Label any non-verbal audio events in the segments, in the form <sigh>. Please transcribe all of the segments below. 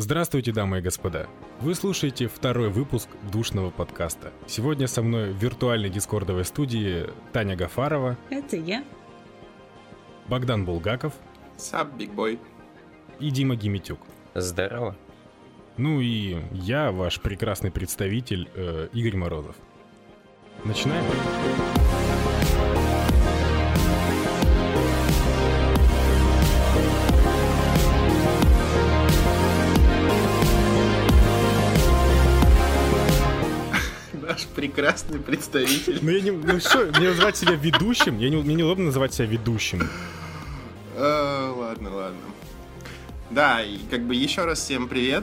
Здравствуйте, дамы и господа. Вы слушаете второй выпуск душного подкаста. Сегодня со мной в виртуальной дискордовой студии Таня Гафарова. Это я. Богдан Булгаков. Сап, бигбой. И Дима Гимитюк. Здорово. Ну и я, ваш прекрасный представитель, э, Игорь Морозов. Начинаем? Наш прекрасный представитель. Ну, я не, ну что, мне называть себя ведущим? Я не, мне неудобно называть себя ведущим. А, ладно, ладно. Да, и как бы еще раз всем привет.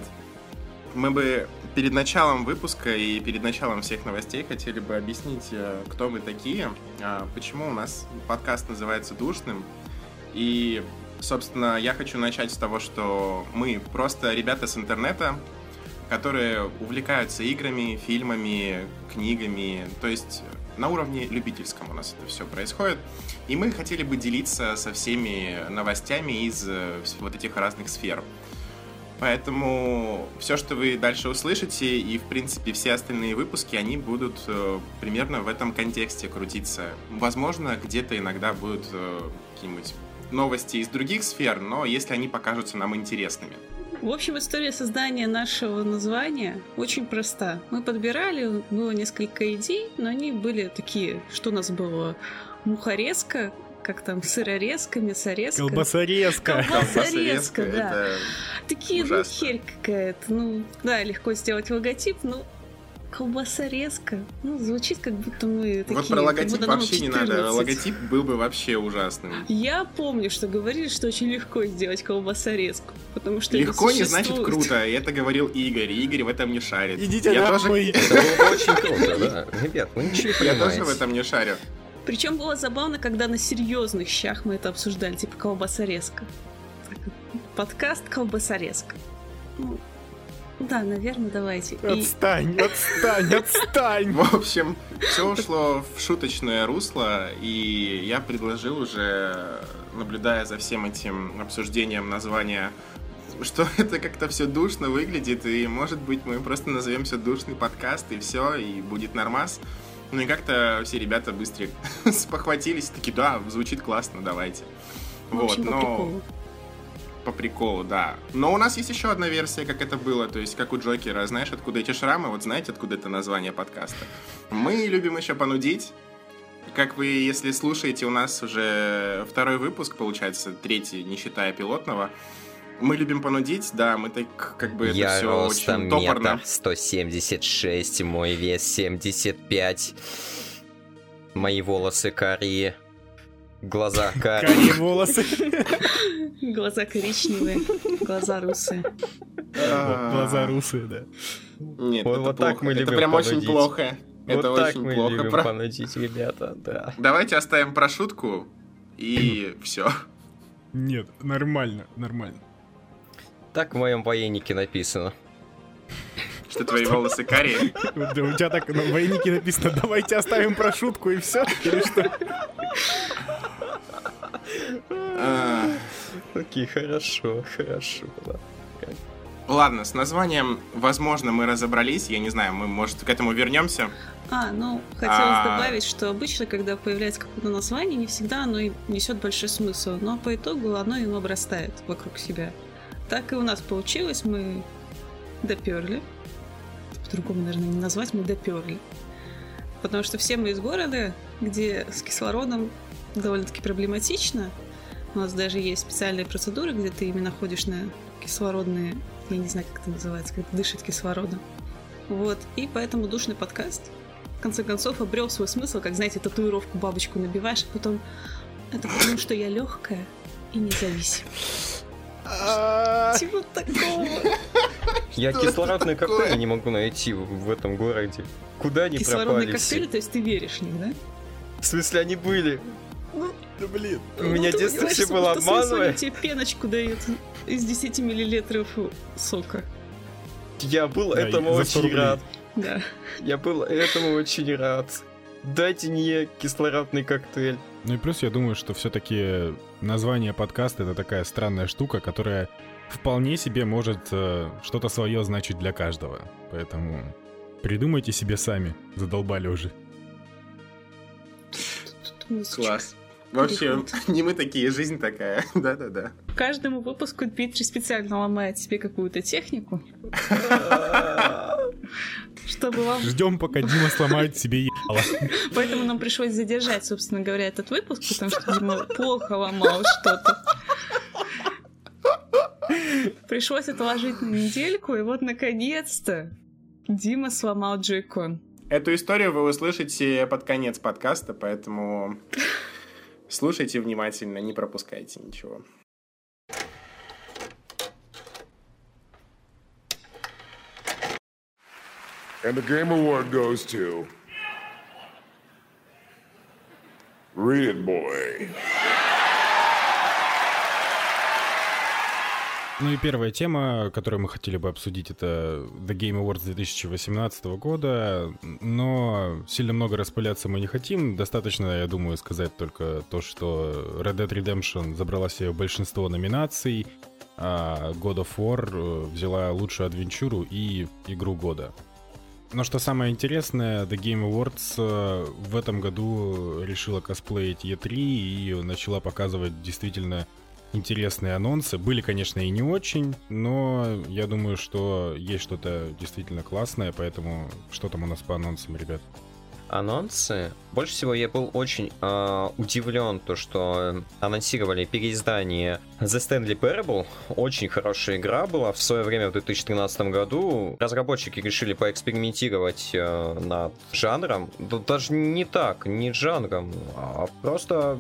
Мы бы перед началом выпуска и перед началом всех новостей хотели бы объяснить, э, кто мы такие, а, почему у нас подкаст называется «Душным». И, собственно, я хочу начать с того, что мы просто ребята с интернета, которые увлекаются играми, фильмами, книгами, то есть на уровне любительском у нас это все происходит. И мы хотели бы делиться со всеми новостями из э, вот этих разных сфер. Поэтому все, что вы дальше услышите, и, в принципе, все остальные выпуски, они будут э, примерно в этом контексте крутиться. Возможно, где-то иногда будут э, какие-нибудь новости из других сфер, но если они покажутся нам интересными. В общем, история создания нашего названия очень проста. Мы подбирали, было несколько идей, но они были такие, что у нас было? Мухорезка, как там, сырорезка, мясорезка. Колбасорезка. Колбасорезка, да. Такие, ну, херь какая-то. Ну, да, легко сделать логотип, но колбасорезка. Ну, звучит, как будто мы такие... Вот про логотип вообще не надо. 14. Логотип был бы вообще ужасным. Я помню, что говорили, что очень легко сделать колбасорезку, потому что Легко не значит круто, это говорил Игорь, Игорь в этом не шарит. Идите я тоже, нахуй. <laughs> Это было бы очень круто, да. Ребят, вы ничего не я тоже в этом не шарю. Причем было забавно, когда на серьезных щах мы это обсуждали, типа колбасорезка. Подкаст колбасорезка. Да, наверное, давайте. И Отстань, отстань, отстань. В общем, все ушло в шуточное русло, и я предложил уже, наблюдая за всем этим обсуждением названия, что <laughs> это как-то все душно выглядит, и может быть мы просто назовемся душный подкаст, и все, и будет нормас. Ну и как-то все ребята быстро <laughs> спохватились, такие, да, звучит классно, давайте. в общем, по но приколу. По приколу, да. Но у нас есть еще одна версия, как это было, то есть как у Джокера, знаешь, откуда эти шрамы, вот знаете, откуда это название подкаста. Мы любим еще понудить. Как вы, если слушаете, у нас уже второй выпуск, получается, третий, не считая пилотного. Мы любим понудить, да, мы так как бы это Я все ростом очень топорно. метр 176, мой вес 75. Мои волосы карие. Глаза карие. Карие волосы. Глаза коричневые, глаза русые. Глаза русые, да. Нет, Вот- это так мы Это любим прям очень плохо. Это Вот так очень мы плохо. любим понудить, ребята, да. Давайте оставим про шутку и <clears throat> все. Нет, нормально, нормально. Так в моем военнике написано. Что твои волосы карие. Да, У тебя так на военнике написано, давайте оставим про шутку и все. Или что? А, Окей, хорошо, хорошо. Ладно, с названием, возможно, мы разобрались. Я не знаю, мы, может, к этому вернемся. А, ну, хотелось А. добавить, что обычно, когда появляется какое-то название, не всегда оно и несет большой смысл, но по итогу оно им обрастает вокруг себя. Так и у нас получилось, мы доперли. По-другому, наверное, не назвать, мы доперли. Потому что все мы из города, где с кислородом довольно-таки проблематично. У нас даже есть специальные процедуры, где ты именно ходишь на кислородные, я не знаю, как это называется, когда дышит кислородом. Вот. И поэтому душный подкаст в конце концов обрел свой смысл, как, знаете, татуировку бабочку набиваешь, а потом это потому, что я легкая и независимая. Типа такого. Я кислородный такое? коктейль не могу найти в этом городе. Куда они Кислородные пропали все? коктейли, то есть ты веришь в них, да? В смысле, они были? Да блин. У меня Ну, детство все было обманывая. Тебе пеночку дают из 10 миллилитров сока. Я был этому за 100 очень рад. Да. Я был этому очень рад. Дайте мне кислородный коктейль. Ну и плюс я думаю, что все-таки название подкаста это такая странная штука, которая вполне себе может э, что-то свое значить для каждого. Поэтому придумайте себе сами, задолбали уже. Класс. Вообще, <laughs> не мы такие, жизнь такая. <laughs> Да-да-да. Каждому выпуску Дмитрий специально ломает себе какую-то технику. <laughs> Чтобы вам... Ждем, пока Дима сломает себе ебало. Поэтому нам пришлось задержать, собственно говоря, этот выпуск, потому что Дима плохо ломал что-то. Пришлось отложить на недельку, и вот наконец-то Дима сломал джойкон. Эту историю вы услышите под конец подкаста, поэтому слушайте внимательно, не пропускайте ничего. And the Game Award goes to. Read it, boy. Ну и первая тема, которую мы хотели бы обсудить, это The Game Awards 2018 года, но сильно много распыляться мы не хотим. Достаточно, я думаю, сказать только то, что Red Dead Redemption забрала себе большинство номинаций, а God of War э, взяла лучшую адвенчуру и игру года. Но что самое интересное, The Game Awards э, в этом году решила косплеить E3 и начала показывать действительно интересные анонсы. Были, конечно, и не очень, но я думаю, что есть что-то действительно классное, поэтому что там у нас по анонсам, ребят? анонсы. Больше всего я был очень э, удивлен, то что анонсировали переиздание The Stanley Parable. Очень хорошая игра была в свое время, в 2013 году. Разработчики решили поэкспериментировать э, над жанром. Да, даже не так, не жанром, а просто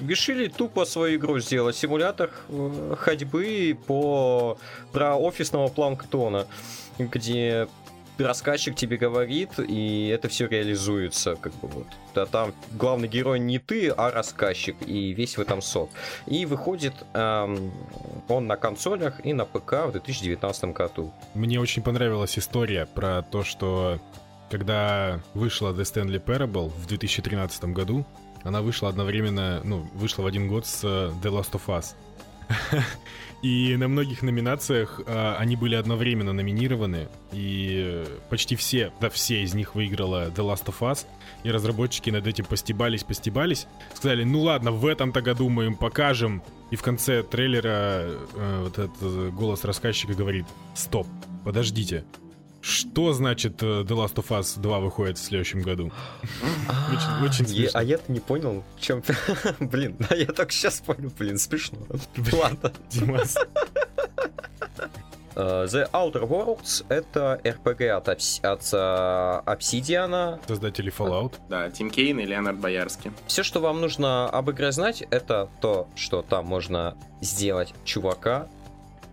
решили тупо свою игру сделать. Симулятор э, ходьбы по про офисного планктона, где рассказчик тебе говорит, и это все реализуется, как бы вот. Да, там главный герой не ты, а рассказчик, и весь в этом сот. И выходит эм, он на консолях и на ПК в 2019 году. Мне очень понравилась история про то, что когда вышла The Stanley Parable в 2013 году, она вышла одновременно, ну, вышла в один год с э, The Last of Us. <laughs> И на многих номинациях э, они были одновременно номинированы, и почти все, да все из них выиграла The Last of Us, и разработчики над этим постебались, постебались, сказали, ну ладно, в этом-то году мы им покажем, и в конце трейлера э, вот этот голос рассказчика говорит, стоп, подождите, что значит э, The Last of Us 2 выходит в следующем году? Очень, смешно. А я-то не понял, в чем... <laughs> Блин, а я только сейчас понял, блин, смешно. Ладно. Димас. Э, The Outer Worlds — это RPG от, от uh, Obsidian. Создатели Fallout. Да, Тим Кейн и Леонард Боярский. Все, что вам нужно об игре знать, это то, что там можно сделать чувака,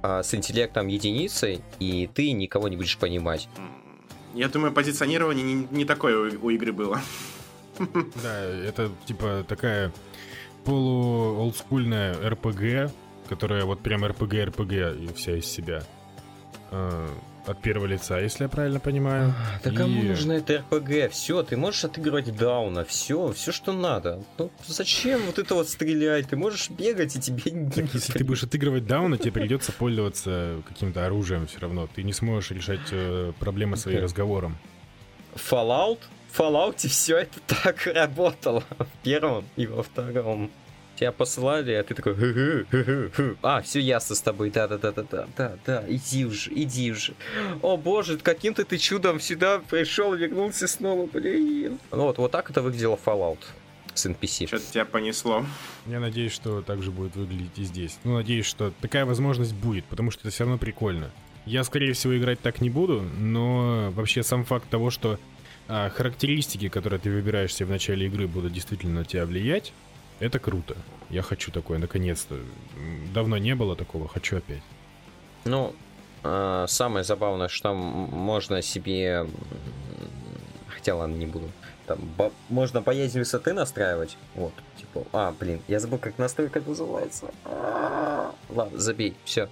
а, с интеллектом единицей, и ты никого не будешь понимать. Я думаю, позиционирование не, не такое у, у игры было. Да, это типа такая полу-олдскульная РПГ, которая вот прям РПГ-РПГ вся из себя. От первого лица, если я правильно понимаю. Да и... кому нужно это РПГ? Все, ты можешь отыгрывать дауна, все, все, что надо. Ну, зачем вот это вот стрелять? Ты можешь бегать, и тебе не так, Если ты будешь отыгрывать дауна, тебе <laughs> придется пользоваться каким-то оружием все равно. Ты не сможешь решать э, проблемы своим okay. разговором. Fallout? В Fallout все это так работало <laughs> в первом и во втором тебя посылали, а ты такой, а, все ясно с тобой, да-да-да-да-да, да, да, иди уже, иди уже. О боже, каким-то ты чудом сюда пришел, вернулся снова, блин. Ну вот, вот так это выглядело Fallout с NPC. Что-то тебя понесло. Я надеюсь, что так же будет выглядеть и здесь. Ну, надеюсь, что такая возможность будет, потому что это все равно прикольно. Я, скорее всего, играть так не буду, но вообще сам факт того, что а, характеристики, которые ты выбираешь себе в начале игры, будут действительно на тебя влиять, это круто. Я хочу такое, наконец-то. Давно не было такого, хочу опять. Ну, э, самое забавное, что можно себе... Хотя, ладно, не буду. Там, бо... можно боязнь высоты настраивать. Вот, типа, а, блин, я забыл, как настройка называется. А, ладно, забей, все.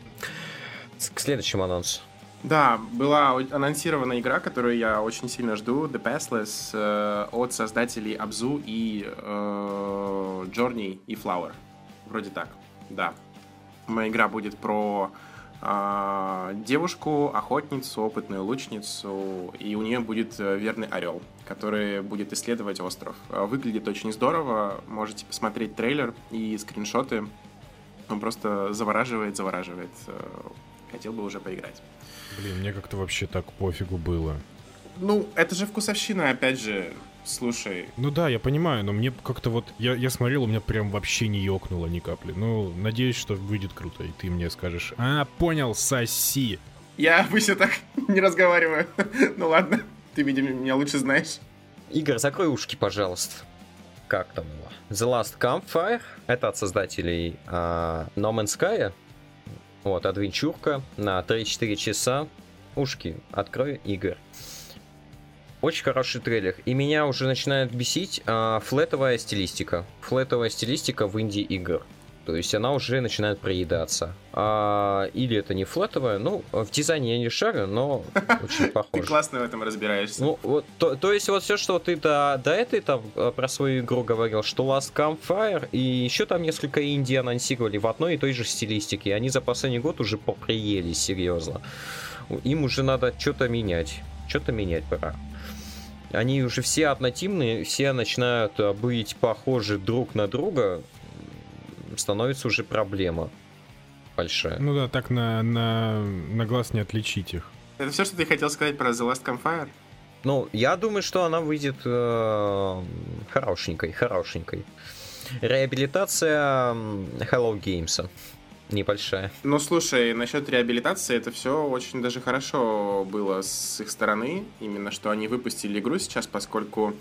К следующему анонсу. Да, была анонсирована игра, которую я очень сильно жду, The Passless, э, от создателей Abzu и э, Journey и Flower. Вроде так, да. Моя игра будет про а, девушку, охотницу, опытную лучницу, и у нее будет э, верный орел, который будет исследовать остров. А, Выглядит очень здорово, можете посмотреть трейлер и скриншоты. Он просто завораживает, завораживает. Э, Хотел бы уже поиграть. Блин, мне как-то вообще так пофигу было. Ну, это же вкусовщина, опять же. Слушай, Ну да, я понимаю, но мне как-то вот... Я, я смотрел, у меня прям вообще не ёкнуло ни капли. Ну, надеюсь, что выйдет круто, и ты мне скажешь, а, понял, соси. я обычно так <laughs> не разговариваю. <laughs> Ну ладно, ты, видимо, меня лучше знаешь. Игорь, закрой ушки, пожалуйста. Как там его? The Last Campfire. Это от создателей а, No Man's Sky. Вот, адвенчурка на 3-4 часа. Ушки, открой, Игорь. Очень хороший трейлер. И меня уже начинает бесить а, флетовая стилистика. Флетовая стилистика в инди-игр. То есть она уже начинает проедаться. А, или это не флетовая, ну, в дизайне я не шарю, но <laughs> очень Ты похоже. классно в этом разбираешься. Ну, вот, то, то есть вот все, что ты до, до этой там э, про свою игру говорил, что Last Campfire и еще там несколько инди анонсировали в одной и той же стилистике. Они за последний год уже поприелись, серьезно. Им уже надо что-то менять. Что-то менять пора. Они уже все однотимные, все начинают э, быть похожи друг на друга. Становится уже проблема большая. Ну да, так на, на, на глаз не отличить их. Это все, что ты хотел сказать про The Last Campfire? Ну, я думаю, что она выйдет э, хорошенькой, хорошенькой. Реабилитация Hello Games. Небольшая. Ну, слушай, насчет реабилитации, это все очень даже хорошо было с их стороны. Именно, что они выпустили игру сейчас, поскольку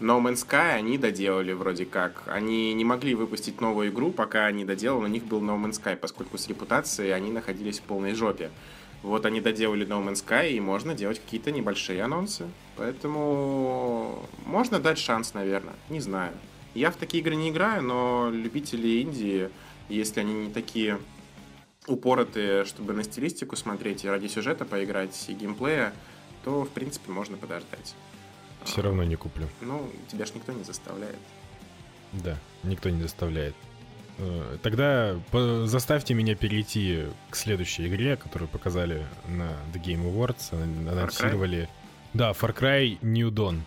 No Man's Sky они доделали вроде как. Они не могли выпустить новую игру, пока они доделали. У них был No Man's Sky, поскольку с репутацией они находились в полной жопе. Вот они доделали No Man's Sky, и можно делать какие-то небольшие анонсы. Поэтому можно дать шанс, наверное. Не знаю. Я в такие игры не играю, но любители Индии, если они не такие упоротые, чтобы на стилистику смотреть и ради сюжета поиграть и геймплея, то, в принципе, можно подождать. Все равно не куплю. Ну, тебя ж никто не заставляет. Да, никто не заставляет. Э, Тогда заставьте меня перейти к следующей игре, которую показали на The Game Awards. Ан- Анонсировали. Да, Far Cry New Dawn.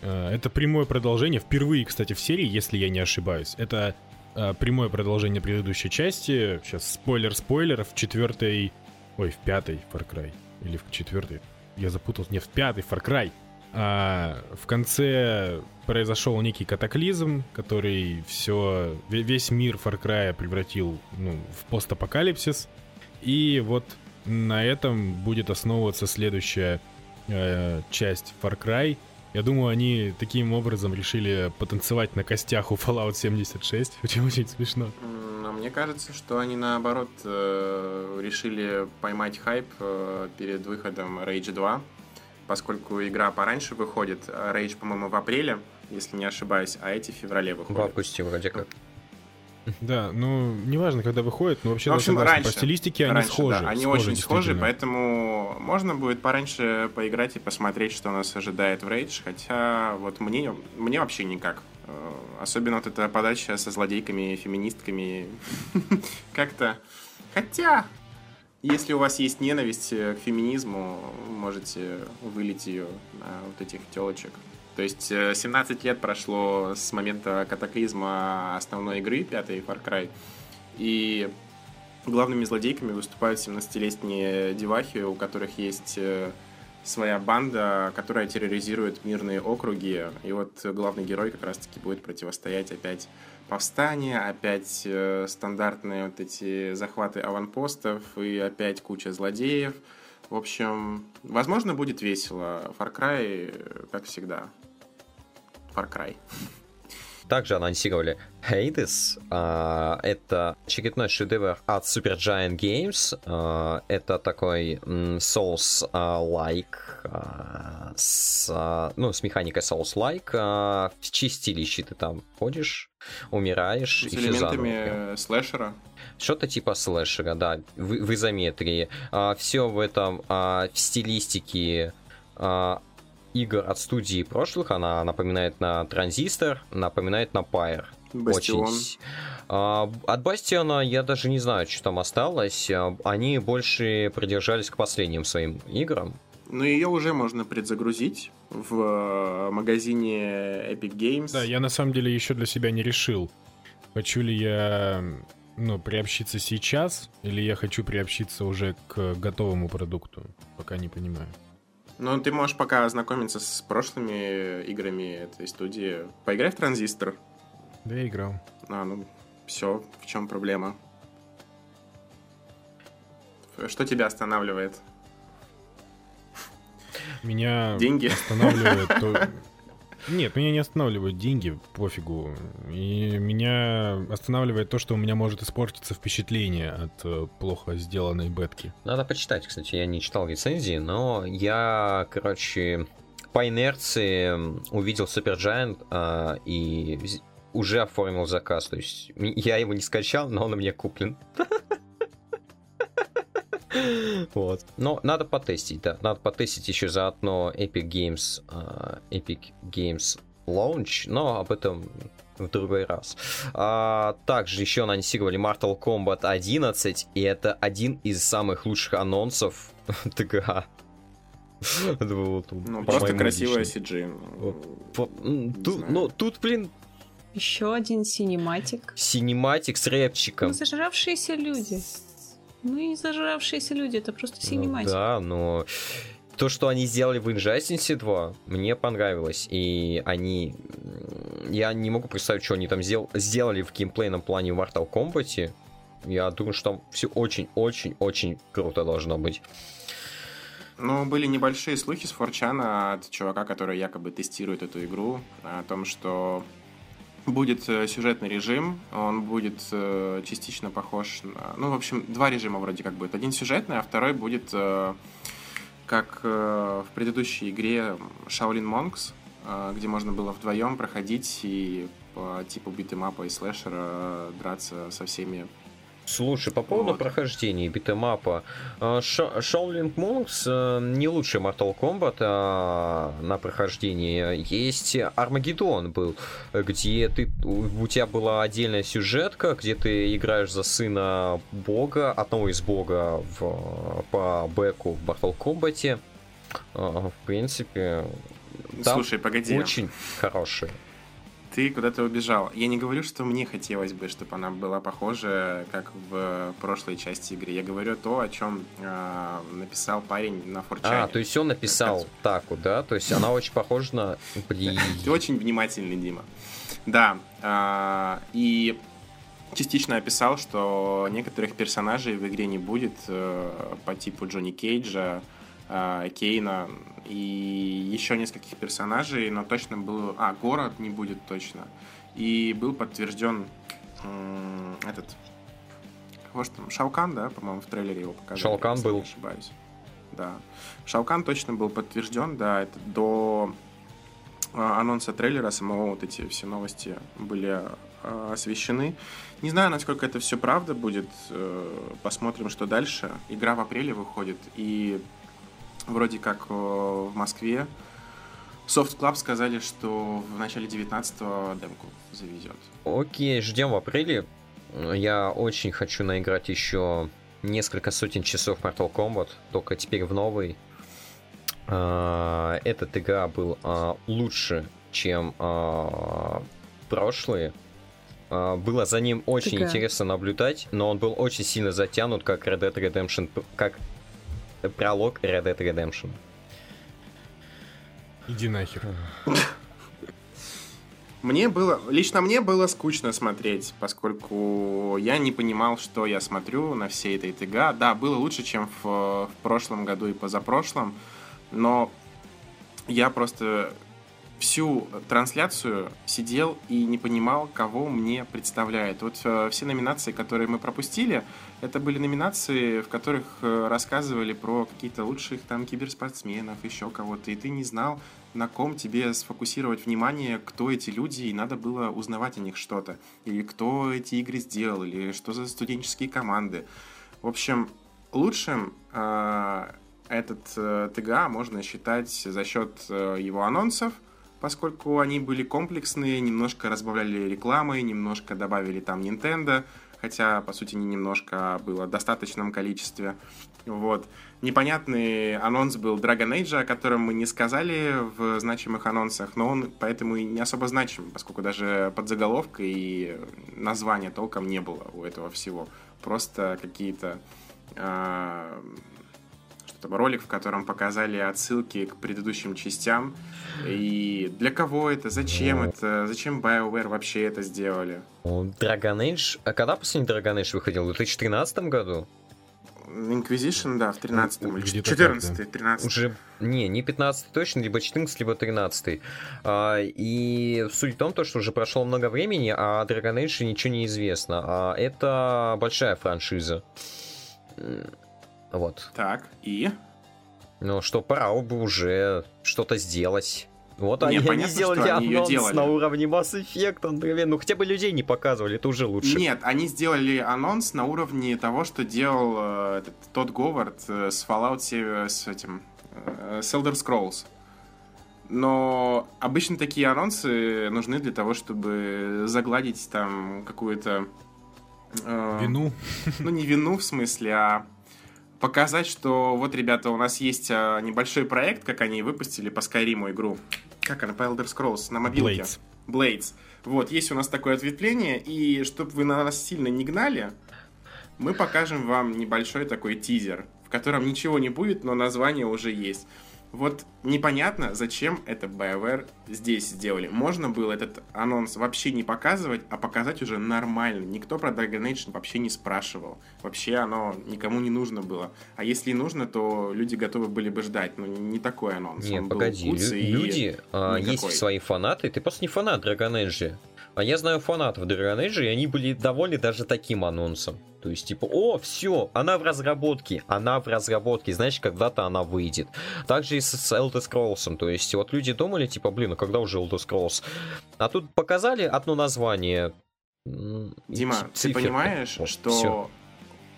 Э, Это прямое продолжение. Впервые, кстати, в серии, если я не ошибаюсь. Это э, прямое продолжение предыдущей части. Сейчас спойлер-спойлер. В четвертой... Ой, в пятой Far Cry. Или в четвертой. Я запутался. Не, в пятой Far Cry. А, в конце произошел некий катаклизм, который все, весь мир Far Cry превратил ну, в постапокалипсис. И вот на этом будет основываться следующая э, часть Far Cry. Я думаю, они таким образом решили потанцевать на костях у Fallout 76. Очень-очень смешно. М, Но мне кажется, что они наоборот э, решили поймать хайп э, перед выходом Rage 2, поскольку игра пораньше выходит. а Rage, по-моему, в апреле, если не ошибаюсь, а эти в феврале В выходят. августе вроде как. <laughs> Да, ну, неважно, когда выходит, но вообще Ну, в общем, согласен, раньше. по стилистике они Раньше, схожи. да, они схожи, очень схожи, поэтому можно будет пораньше поиграть и посмотреть, что нас ожидает в Rage, хотя вот мне, мне вообще никак. Э, Особенно вот эта подача со злодейками, феминистками. <laughs> Как-то... Хотя, если у вас есть ненависть э, к феминизму, можете вылить ее на вот этих телочек. То есть э, 17 лет прошло с момента катаклизма основной игры, пятой Far Cry, и главными злодейками выступают 17-летние девахи, у которых есть э, своя банда, которая терроризирует мирные округи. И вот главный герой как раз-таки будет противостоять опять повстание, опять э, стандартные вот эти захваты аванпостов и опять куча злодеев. В общем, возможно, будет весело. Far Cry, э, как всегда. Far Cry. Также анонсировали Hades. а, это очередной шедевр от Supergiant Games. А, это такой м, Souls-like, а, с, ну, с механикой Souls-like. В чистилище ты там ходишь, умираешь С и заново. элементами э, слэшера. Что-то типа слэшера, да, в, в изометрии. все в этом в стилистике игр от студии прошлых. Она напоминает на Транзистор, напоминает на Pyre. Бастион. Очень. А, от Бастиона я даже не знаю, что там осталось. А, Они больше придержались к последним своим играм. Ну, ее уже можно предзагрузить в э, магазине Epic Games. Да, я на самом деле еще для себя не решил, хочу ли я ну, приобщиться сейчас, или я хочу приобщиться уже к готовому продукту. Пока не понимаю. Ну, ты можешь пока ознакомиться с прошлыми играми этой студии. Поиграй в Транзистор. Да, я играл. А, ну, все, в чем проблема? Что тебя останавливает? Меня Деньги? останавливает то... Нет, меня не останавливают деньги, пофигу. И меня останавливает то, что у меня может испортиться впечатление от э, плохо сделанной бетки. Надо почитать, кстати, я не читал рецензии, но я, короче, по инерции увидел Supergiant а, и уже оформил заказ. То есть я его не скачал, но он у меня куплен. <laughs> Вот. Но надо потестить, да. Надо потестить еще заодно Epic Games, а, Epic Games Launch, но об этом в другой раз. А, также еще анонсировали Mortal Kombat 11, и это один из самых лучших анонсов <laughs> ТГА. Это было, Ну, просто красивая. CG. Ну, тут, блин, Еще один cinematic. синематик с рэпчиком. Ну, зажравшиеся люди. Ну и зажравшиеся люди, это просто Ну синематик. да, но то, что они сделали в Injustice 2, мне понравилось. И они... Я не могу представить, что они там сдел- сделали в геймплейном плане в Mortal Kombat. Я думаю, что там все очень-очень-очень круто должно быть. Ну, были небольшие слухи с Форчана от чувака, который якобы тестирует эту игру, о том, что будет э, сюжетный режим, он будет э, частично похож на... Ну, в общем, два режима вроде как будет. Один сюжетный, а второй будет э, как в предыдущей игре Shaolin Monks, где можно было вдвоем проходить и по типу битэмапа и слэшера драться со всеми Слушай, по поводу Вот. прохождения битэмапа, э, Shaolin Monks э, не лучший Mortal Kombat а, на прохождении. Есть Армагеддон был, где ты, у тебя была отдельная сюжетка, где ты играешь за сына бога, одного из бога в, по бэку в Mortal Kombat. В принципе, Там Слушай, погоди. очень хороший. Ты куда-то убежал. Я не говорю, что мне хотелось бы, чтобы она была похожа, как в прошлой части игры. Я говорю то, о чем э, написал парень на форчане. А, то есть он написал так вот, да? То есть она очень похожа на... Блин. <laughs> Ты очень внимательный, Дима. Да. а, и частично описал, что некоторых персонажей в игре не будет э, по типу Джонни Кейджа, Кейна и еще нескольких персонажей, но точно был... А, город не будет точно. И был подтвержден этот... Кого ж там? Шаукан, да, по-моему, в трейлере его показали. Шаукан если не был. ошибаюсь. Да. Шаукан точно был подтвержден, да, это до а, анонса трейлера самого вот эти все новости были а, освещены. Не знаю, насколько это все правда будет. э, Посмотрим, что дальше. Игра в апреле выходит, и вроде как э, в Москве Soft Club сказали, что в начале 19-го демку завезет. Окей, ждем в апреле. Я очень хочу наиграть еще несколько сотен часов Mortal Kombat, только теперь в новый. А, Этот игра был а, лучше, чем а, прошлые. Было за ним очень Такая. интересно наблюдать, но он был очень сильно затянут, как Red Dead Redemption, как пролог Red Dead Redemption. Иди нахер. Мне было, лично мне было скучно смотреть, поскольку я не понимал, что я смотрю на все этой ТГ. Да, было лучше, чем в, в прошлом году и позапрошлом, но я просто всю трансляцию сидел и не понимал, кого мне представляет. Вот э, все номинации, которые мы пропустили, это были номинации, в которых э, рассказывали про какие-то лучших там киберспортсменов, еще кого-то, и ты не знал, на ком тебе сфокусировать внимание, кто эти люди, и надо было узнавать о них что-то. Или кто эти игры сделал, или что за студенческие команды. В общем, лучшим э, этот э, ТГА можно считать за счет э, его анонсов, поскольку они были комплексные, немножко разбавляли рекламой, немножко добавили там Nintendo, хотя, по сути, не немножко, а было в достаточном количестве. Вот. Непонятный анонс был Dragon Age, о котором мы не сказали в значимых анонсах, но он поэтому и не особо значим, поскольку даже подзаголовка и названия толком не было у этого всего. Просто какие-то э, что ролик, в котором показали отсылки к предыдущим частям. И для кого это, зачем ну. это, зачем BioWare вообще это сделали? Dragon Age, а когда последний Dragon Age выходил? В 2013 году? Inquisition, да, в 13-м или 14 13 Уже, не, не 15 точно, либо 14 либо 13 а, И суть в том, то, что уже прошло много времени, а Dragon Age ничего не известно. А это большая франшиза. Вот. Так, и? Ну, что пора бы уже что-то сделать. Вот не, они, понятно, они сделали они анонс делали. на уровне Mass Effect, например. Ну, хотя бы людей не показывали, это уже лучше. Нет, они сделали анонс на уровне того, что делал э, этот, тот Говард э, с Fallout 7, с этим, э, с Elder Scrolls. Но обычно такие анонсы нужны для того, чтобы загладить там какую-то... Э, вину? Ну, не вину в смысле, а показать, что вот, ребята, у нас есть а, небольшой проект, как они выпустили по Skyrim игру. Как она, по Elder Scrolls на мобилке? Blades. Blades. Вот, есть у нас такое ответвление, и чтобы вы на нас сильно не гнали, мы покажем вам небольшой такой тизер, в котором ничего не будет, но название уже есть. Вот непонятно, зачем это BioWare здесь сделали. Можно было этот анонс вообще не показывать, а показать уже нормально. Никто про Dragon Age вообще не спрашивал. Вообще оно никому не нужно было. А если и нужно, то люди готовы были бы ждать. Но не такой анонс. Не, Он погоди, люди, а, есть свои фанаты. Ты просто не фанат Dragon Age. А я знаю фанатов Dragon Age, и они были довольны даже таким анонсом. То есть, типа, о, все, она в разработке, она в разработке, значит, когда-то она выйдет. Также и с, с Elder Scrolls. То есть, вот люди думали, типа, блин, а когда уже Elder Scrolls? А тут показали одно название. Дима, ты понимаешь, вот, что все.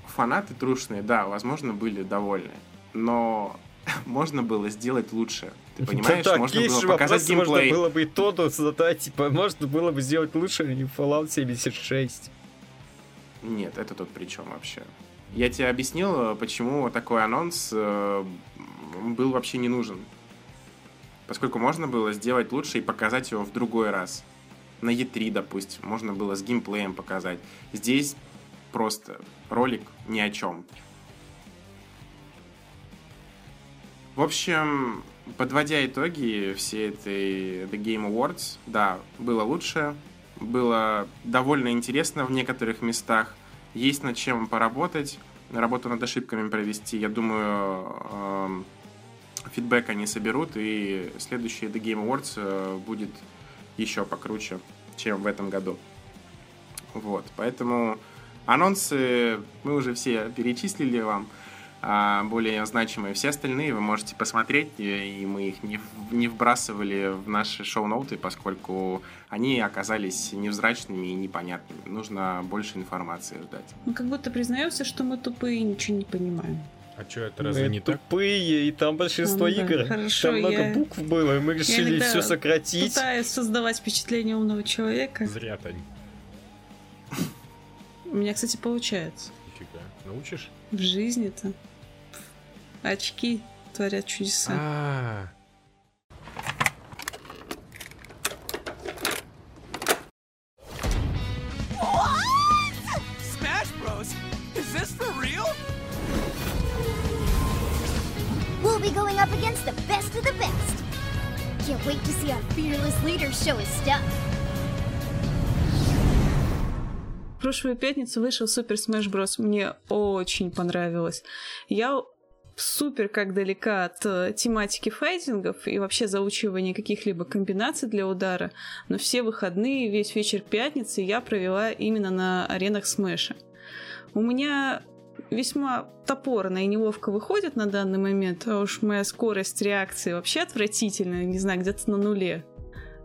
фанаты трушные, да, возможно, были довольны. Но <laughs> можно было сделать лучше. Ты понимаешь, да, можно было показать геймплей. Можно было бы и то, да, типа, можно было бы сделать лучше, не Fallout 76. Нет, это тут при чем вообще? Я тебе объяснил, почему такой анонс э, был вообще не нужен. Поскольку можно было сделать лучше и показать его в другой раз. На E3, допустим, можно было с геймплеем показать. Здесь просто ролик ни о чем. В общем, подводя итоги всей этой The Game Awards, да, было лучше, было довольно интересно в некоторых местах, есть над чем поработать, работу над ошибками провести. Я думаю, эм, фидбэк они соберут, и следующий The Game Awards э, будет еще покруче, чем в этом году. Вот, поэтому анонсы мы уже все перечислили вам. А, более значимые. Все остальные вы можете посмотреть, и мы их не, не вбрасывали в наши шоу-ноуты, поскольку они оказались невзрачными и непонятными. Нужно больше информации ждать. Мы как будто признаемся, что мы тупые и ничего не понимаем. А что, это разве мы не тупые, так? тупые, и там большинство ну, игр. Да, хорошо, там много я... букв было, и мы решили все сократить. пытаюсь создавать впечатление умного человека. Зря, Тань. У меня, кстати, получается. Нифига. Научишь? В жизни-то. Очки творят чудеса. А. Smash Bros? Is this for real? We'll be going up against the best of the best. Can't wait to see our fearless leader show his stuff. В прошлую пятницу вышел Супер Smash Bros. Мне очень понравилось. Я супер как далека от э, тематики файтингов и вообще заучивания каких-либо комбинаций для удара, но все выходные, весь вечер пятницы я провела именно на аренах Смэша. У меня весьма топорно и неловко выходит на данный момент, а уж моя скорость реакции вообще отвратительная, не знаю, где-то на нуле.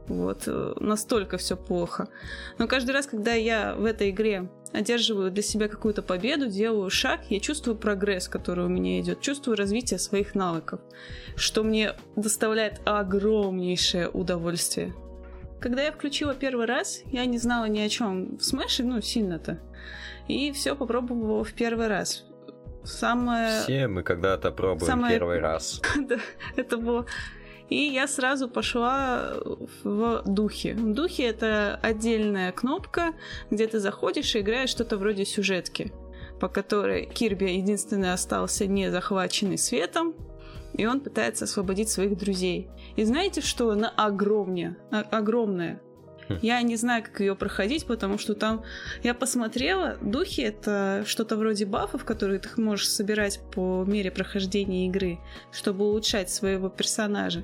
Вот, э, настолько все плохо. Но каждый раз, когда я в этой игре одерживаю для себя какую-то победу, делаю шаг, я чувствую прогресс, который у меня идет, чувствую развитие своих навыков, что мне доставляет огромнейшее удовольствие. Когда я включила первый раз, я не знала ни о чем в Смэше, ну, сильно-то. И все попробовала в первый раз. Самое... Все мы когда-то пробуем Самое- первый раз. <laughs> Да, это было... И я сразу пошла в духе. В духе это отдельная кнопка, где ты заходишь и играешь что-то вроде сюжетки, по которой Кирби единственный остался не захваченный светом, и он пытается освободить своих друзей. И знаете, что она огромнее, о- огромная. <laughs> Я не знаю, как ее проходить, потому что там я посмотрела, духи это что-то вроде бафов, которые ты можешь собирать по мере прохождения игры, чтобы улучшать своего персонажа.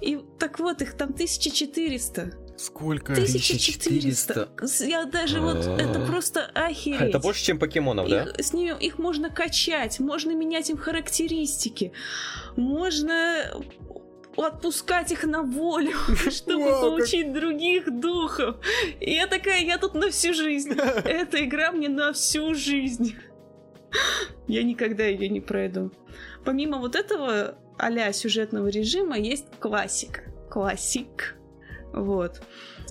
И так вот, их там 1400. Сколько? 1400. Я даже вот, это просто охереть. Это больше, чем покемонов, да? Их, с ними, их можно качать, можно менять им характеристики, можно отпускать их на волю, <laughs> чтобы Вау, как- получить других духов. И я такая, я тут на всю жизнь. <laughs> Эта игра мне на всю жизнь. <laughs> Я никогда ее не пройду. Помимо вот этого а сюжетного режима есть классика. Классик. Вот.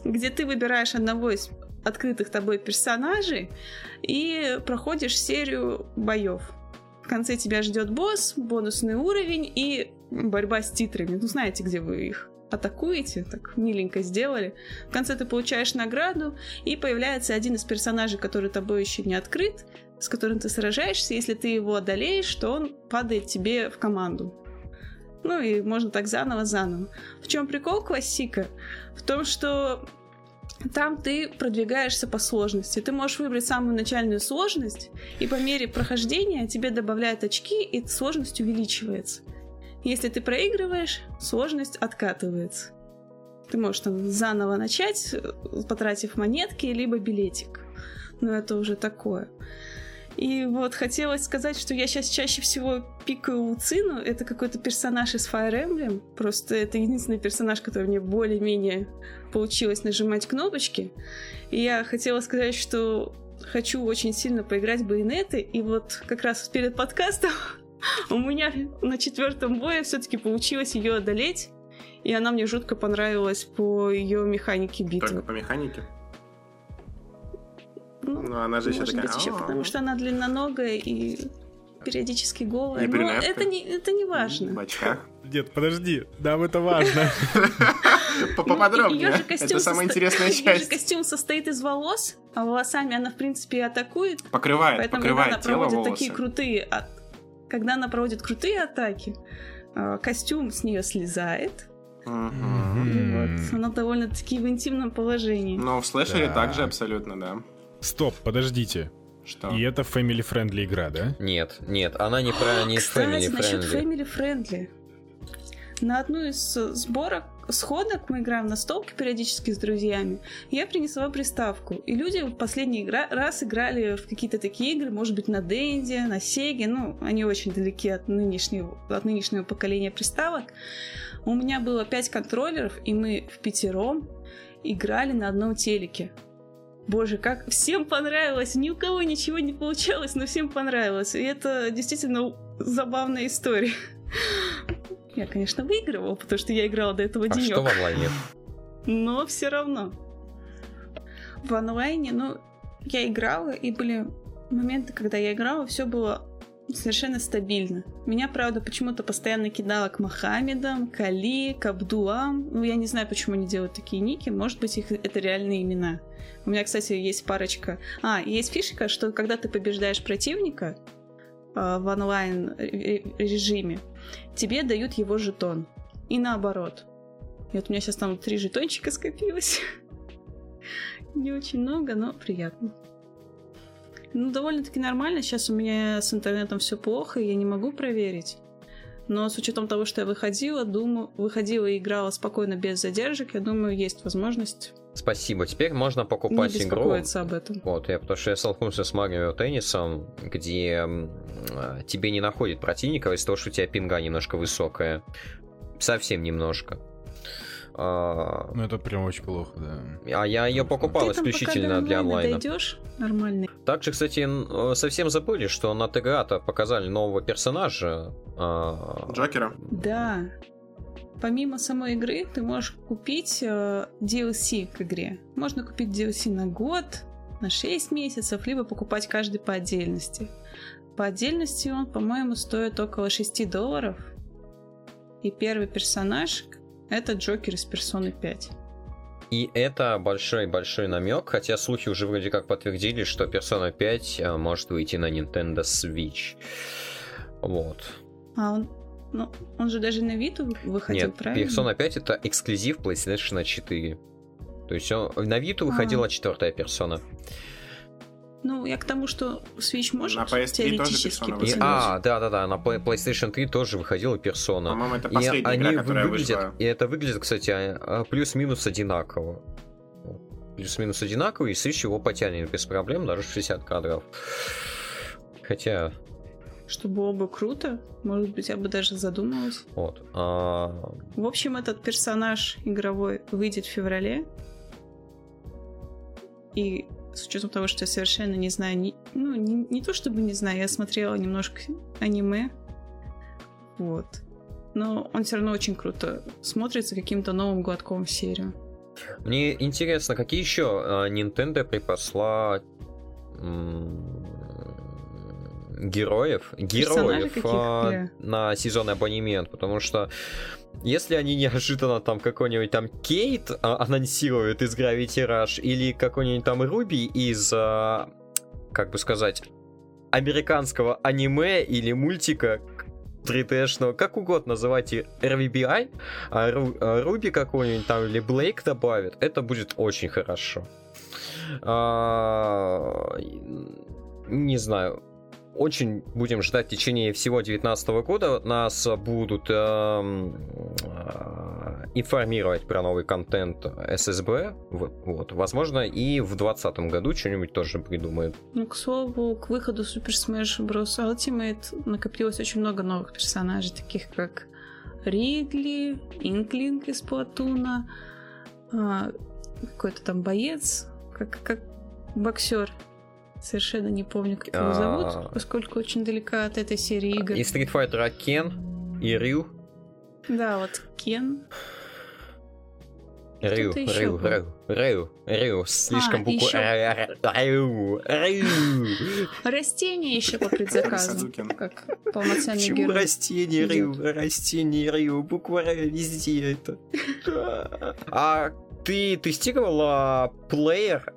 Где ты выбираешь одного из открытых тобой персонажей и проходишь серию боев. В конце тебя ждет босс, бонусный уровень и борьба с титрами. Ну, знаете, где вы их атакуете, так миленько сделали. В конце ты получаешь награду, и появляется один из персонажей, который тобой еще не открыт, с которым ты сражаешься. Если ты его одолеешь, то он падает тебе в команду. Ну и можно так заново-заново. В чем прикол классика? В том, что там ты продвигаешься по сложности. Ты можешь выбрать самую начальную сложность, и по мере прохождения тебе добавляют очки, и сложность увеличивается. Если ты проигрываешь, сложность откатывается. Ты можешь там заново начать, потратив монетки, либо билетик. Но это уже такое. И вот хотелось сказать, что я сейчас чаще всего пикаю Луцину. Это какой-то персонаж из Fire Emblem. Просто это единственный персонаж, который мне более-менее получилось нажимать кнопочки. И я хотела сказать, что хочу очень сильно поиграть в байонеты. И вот как раз перед подкастом у меня на четвертом бое все-таки получилось ее одолеть. И она мне жутко понравилась по ее механике битвы. Только по механике. Ну, Ну, она же еще может такая... быть, еще потому что она длинноногая и периодически голая. И Но это не, это не важно. В очках. Нет, подожди, нам это важно. <laughs> По- Поподробнее. же Это самая интересная её же часть. костюм состоит из волос, а волосами она, в принципе, и атакует. Покрывает, Поэтому, когда она покрывает тело проводит волосы. такие крутые... Когда она проводит крутые атаки, а, костюм с нее слезает. Вот она довольно-таки в интимном положении. Но в слэшере Так. также абсолютно, да. Стоп, подождите. Что? И это family-friendly игра, да? Нет, нет, она не про не Кстати, family насчет friendly. Family Friendly. На одну из э, сборок, сходок, мы играем на столке периодически с друзьями, я принесла приставку. И люди в последний игра- раз играли в какие-то такие игры, может быть, на Денде, на Сеге, ну, они очень далеки от нынешнего, от нынешнего поколения приставок. У меня было пять контроллеров, и мы в пятером играли на одном телеке. Боже, как всем понравилось. Ни у кого ничего не получалось, но всем понравилось. И это действительно забавная история. Я, конечно, выигрывала, потому что я играла до этого А денек. что в онлайне? Но все равно. В онлайне, ну, я играла, и были моменты, когда я играла, все было совершенно стабильно. Меня, правда, почему-то постоянно кидало к Мохаммедам, к Али, к Абдулам. Ну, я не знаю, почему они делают такие ники. Может быть, их это реальные имена. У меня, кстати, есть парочка... А, есть фишка, что когда ты побеждаешь противника э, в онлайн ре- режиме, тебе дают его жетон. И наоборот. И вот у меня сейчас там три жетончика скопилось. <laughs> Не очень много, но приятно. Ну, довольно-таки нормально. Сейчас у меня с интернетом все плохо, и я не могу проверить. Но с учетом того, что я выходила, думаю, выходила и играла спокойно без задержек, я думаю, есть возможность Спасибо. Теперь можно не покупать игру. беспокоиться об этом. Вот, я потому что я столкнулся с Марио Теннисом, где а, тебе не находит противников из-за того, что у тебя пинга немножко высокая. Совсем немножко. А, Ну, это прям очень плохо, да. а я ее покупал Ты там пока исключительно до для онлайна дойдешь нормально. Также, кстати, э, совсем забыли, что на ТГА-то показали нового персонажа. а, Джокера. Да. Помимо самой игры, ты можешь купить э, DLC к игре. Можно купить DLC на год, на 6 месяцев, либо покупать каждый по отдельности. По отдельности он, по-моему, стоит около 6 долларов. И первый персонаж — это Джокер из Персоны 5. И это большой-большой намек, хотя слухи уже вроде как подтвердили, что Persona 5 э, может выйти на Nintendo Switch. Вот. А он, ну, он же даже на Виту выходил, Нет, правильно? Persona 5 это эксклюзив PlayStation 4. То есть он, на Vita выходила четвертая персона. Ну, я к тому, что Switch может На PS3 тоже теоретически Persona И, выходила. а, да, да, да, на Play- PlayStation 3 тоже выходила персона. По-моему, это И последняя они игра, которая выглядят, вышла. и это выглядит, кстати, а, плюс-минус одинаково. Плюс-минус одинаково, и Switch его потянет без проблем, даже в 60 кадров. Хотя, Что было бы круто, может быть, я бы даже задумалась. вот. а, В общем, этот персонаж игровой выйдет в феврале. И с учетом того, что я совершенно не знаю, ни- ну, не, не то чтобы не знаю, я смотрела немножко аниме. Вот. Но он все равно очень круто смотрится каким-то новым глотком в серию. Мне интересно, какие еще а, Nintendo припасла героев, героев а, на сезонный абонемент, потому что если они неожиданно там какой-нибудь там Кейт а, анонсируют из Gravity Rush или какой-нибудь там Руби из, а, как бы сказать, американского аниме или мультика 3D-шного, как угодно называйте RVBI, а а Руби какой-нибудь там или Блейк добавит, это будет очень хорошо. А, Не знаю. Очень будем ждать в течение всего 2019 года. Нас будут эм, э, информировать про новый контент ССБ. Вот. Возможно, и в 2020 году что-нибудь тоже придумают. Ну, к слову, к выходу Super Smash Bros. Ultimate накопилось очень много новых персонажей, таких как Ридли, Инклинг из Платуна, а, какой-то там боец, как, как боксер. Совершенно не помню, как его А. зовут, поскольку очень далека от этой серии игр. И Street Fighter Кен, и Рю. Да, вот Кен. Рю, Рю. Рю, Рю, Рю, слишком А, букву еще- Рю, Рю. Растение еще по предзаказу. Как полноценный Почему герой. растение Рю, растение Рю, буква Р везде это. А ты тестировала плеер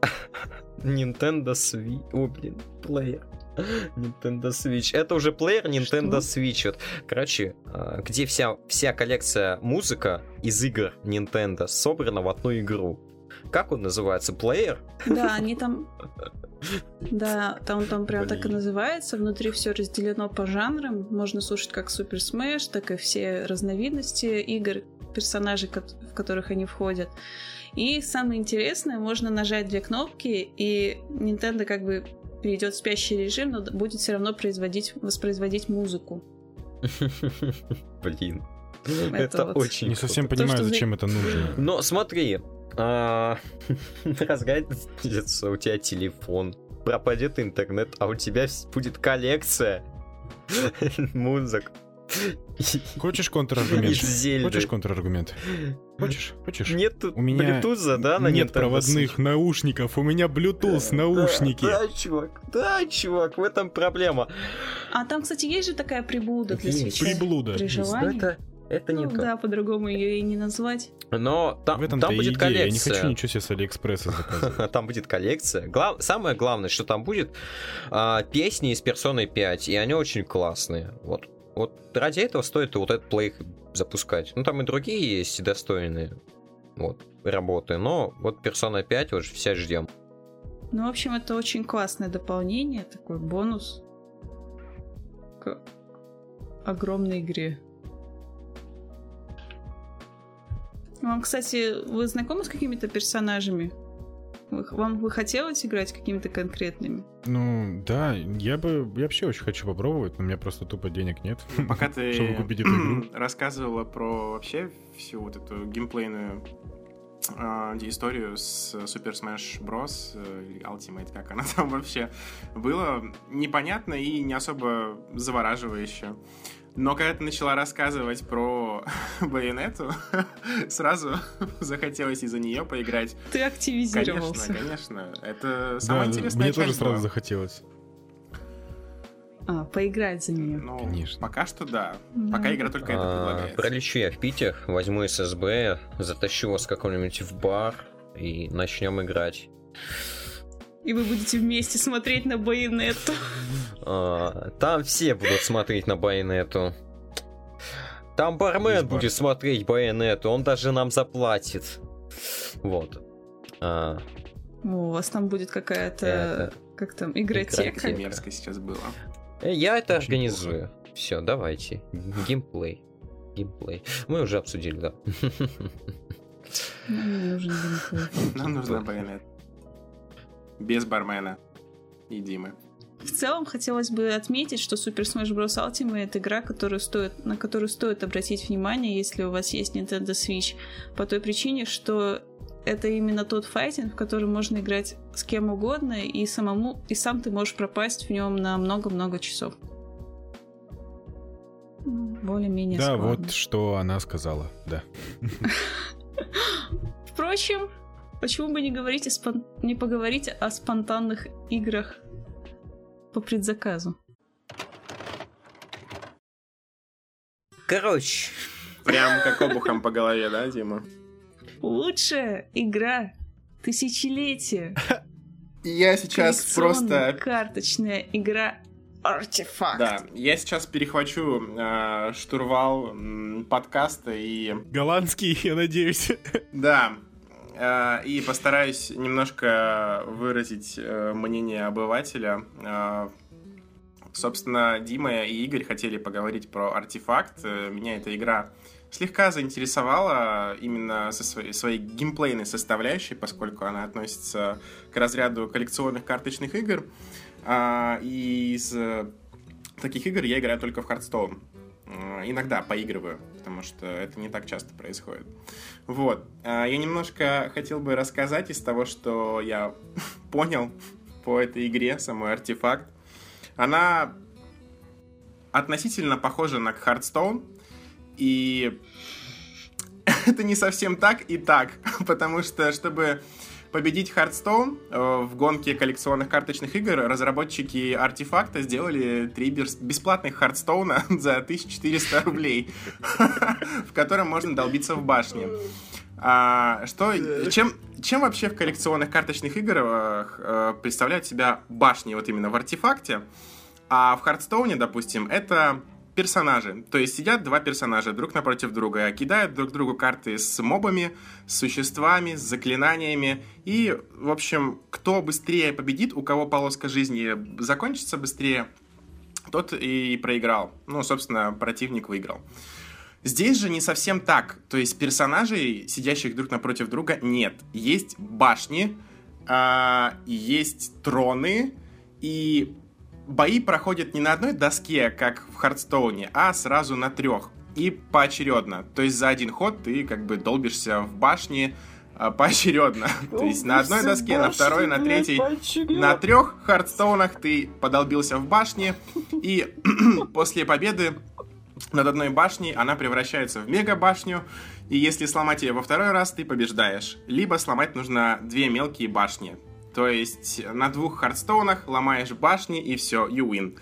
Nintendo Switch? О, блин, плеер. <laughs> Nintendo Switch. Это уже плеер Nintendo Switch. Вот, короче, а, где вся, вся коллекция музыка из игр Nintendo собрана в одну игру. Как он называется? Плеер? Да, они там... <laughs> Да, там, там прям так и Блин. называется. Внутри все разделено по жанрам. Можно слушать как Супер Smash, так и все разновидности игр, персонажей, в которых они входят. И самое интересное, можно нажать две кнопки, и Nintendo как бы перейдет в спящий режим, но будет все равно производить, воспроизводить музыку. <laughs> Блин. Это Это вот. очень Не совсем понимаю, зачем это нужно. <laughs> Но смотри, а, <laughs> разгадится у тебя телефон, пропадет интернет, а у тебя будет коллекция музык. Хочешь контраргумент? Хочешь контраргумент? Хочешь? Хочешь? Нет тут У меня Bluetooth, да, на Нет проводных Switch? наушников, у меня Bluetooth наушники. Да, да, чувак, да, чувак, в этом проблема. А там, кстати, есть же такая приблуда для свечей. Приблуда. При желании. это, это не Ну да, по-другому ее и не назвать. Но там, В этом-то там будет идея. Я не коллекция. хочу ничего себе с Алиэкспресса заказывать. <laughs> Там будет коллекция. Глав- Самое главное, что там будет а, песни из Persona 5, и они очень классные. Вот. Вот ради этого стоит вот этот плей запускать. Ну, там и другие есть достойные вот, работы, но вот Persona 5 вот все ждем. Ну, в общем, это очень классное дополнение, такой бонус к огромной игре. Вам, кстати, вы знакомы с какими-то персонажами Вам бы хотелось играть какими-то конкретными? Ну, да, я бы... Я вообще очень хочу попробовать, но у меня просто тупо денег нет. <laughs> Пока ты <laughs> Чтобы купить эту игру. <clears throat> рассказывала про вообще всю вот эту геймплейную а, историю с Super Smash Bros. э, или Ultimate, как она <laughs> там вообще было, непонятно и не особо завораживающе. Но когда ты начала рассказывать про <laughs> байонету, <laughs> сразу <laughs> захотелось из-за нее поиграть. Ты активизировался. Конечно, конечно. Это самая Да, интересная мне тоже часть сразу была. захотелось. А, поиграть за нее. Ну, Конечно. пока что да. Ну, Пока игра только это А, предлагает. Пролечу я в Питер, возьму ССБ, затащу вас какой-нибудь в бар и начнем играть. И вы будете вместе смотреть на байонетту. А, Там все будут смотреть на байонету. Там бармен будет смотреть байонету, он даже нам заплатит. Вот. А, О, у вас там будет какая-то, Это- как там, игротека. Игротека. Мерзко сейчас было. э, я это Очень организую. Все, давайте. Геймплей. Геймплей. Мы уже обсудили, да. Нам не нужен геймплей. Нам нужна байонет. Без бармена и Димы. В целом, хотелось бы отметить, что Super Smash Bros. Ultimate это игра, которую стоит, на которую стоит обратить внимание, если у вас есть Nintendo Switch, по той причине, что это именно тот файтинг, в который можно играть с кем угодно, и самому, и сам ты можешь пропасть в нем на много-много часов. Ну, Более-менее Да, складно. вот что она сказала, да. <laughs> Впрочем, почему бы не говорить о спон- не поговорить о спонтанных играх по предзаказу? Короче, Прям как обухом по голове, да, Дима? Лучшая игра тысячелетия. Я сейчас просто... карточная игра Артефакт. Да, я сейчас перехвачу э, штурвал м, подкаста и... Голландский, я надеюсь. Да, э, и постараюсь немножко выразить э, мнение обывателя. Э, Собственно, Дима и Игорь хотели поговорить про артефакт. Э, Меня эта игра слегка заинтересовала именно со своей, своей геймплейной составляющей, поскольку она относится к разряду коллекционных карточных игр. А, И из э, таких игр я играю только в Hearthstone. Э, Иногда поигрываю, потому что это не так часто происходит. Вот. А, Я немножко хотел бы рассказать из того, что я <laughs> понял по этой игре, самой артефакт. Она относительно похожа на Hearthstone, и <laughs> это не совсем так и так, <laughs> потому что, чтобы победить Hearthstone э, в гонке коллекционных карточных игр, разработчики артефакта сделали три бес- бесплатных Hearthstone <laughs> за 1400 рублей, <laughs> в котором можно долбиться в башне. А, что, чем, чем вообще в коллекционных карточных играх э, представляют себя башни вот именно в артефакте? А в Хардстоуне, допустим, это персонажи. То есть сидят два персонажа друг напротив друга, кидают друг другу карты с мобами, с существами, с заклинаниями. И, в общем, кто быстрее победит, у кого полоска жизни закончится быстрее, тот и проиграл. Ну, собственно, противник выиграл. Здесь же не совсем так. То есть персонажей, сидящих друг напротив друга, нет. Есть башни, а, есть троны, и бои проходят не на одной доске, как в Хардстоуне, а сразу на трех. И поочередно. То есть за один ход ты как бы долбишься в башне а, поочередно. <laughs> То есть на одной доске, на второй, на третьей. На трех хардстоунах ты подолбился в башне, и <clears throat> после победы над одной башней она превращается в мега-башню, и если сломать ее во второй раз, ты побеждаешь. Либо сломать нужно две мелкие башни. То есть на двух хардстоунах ломаешь башни, и все, you win.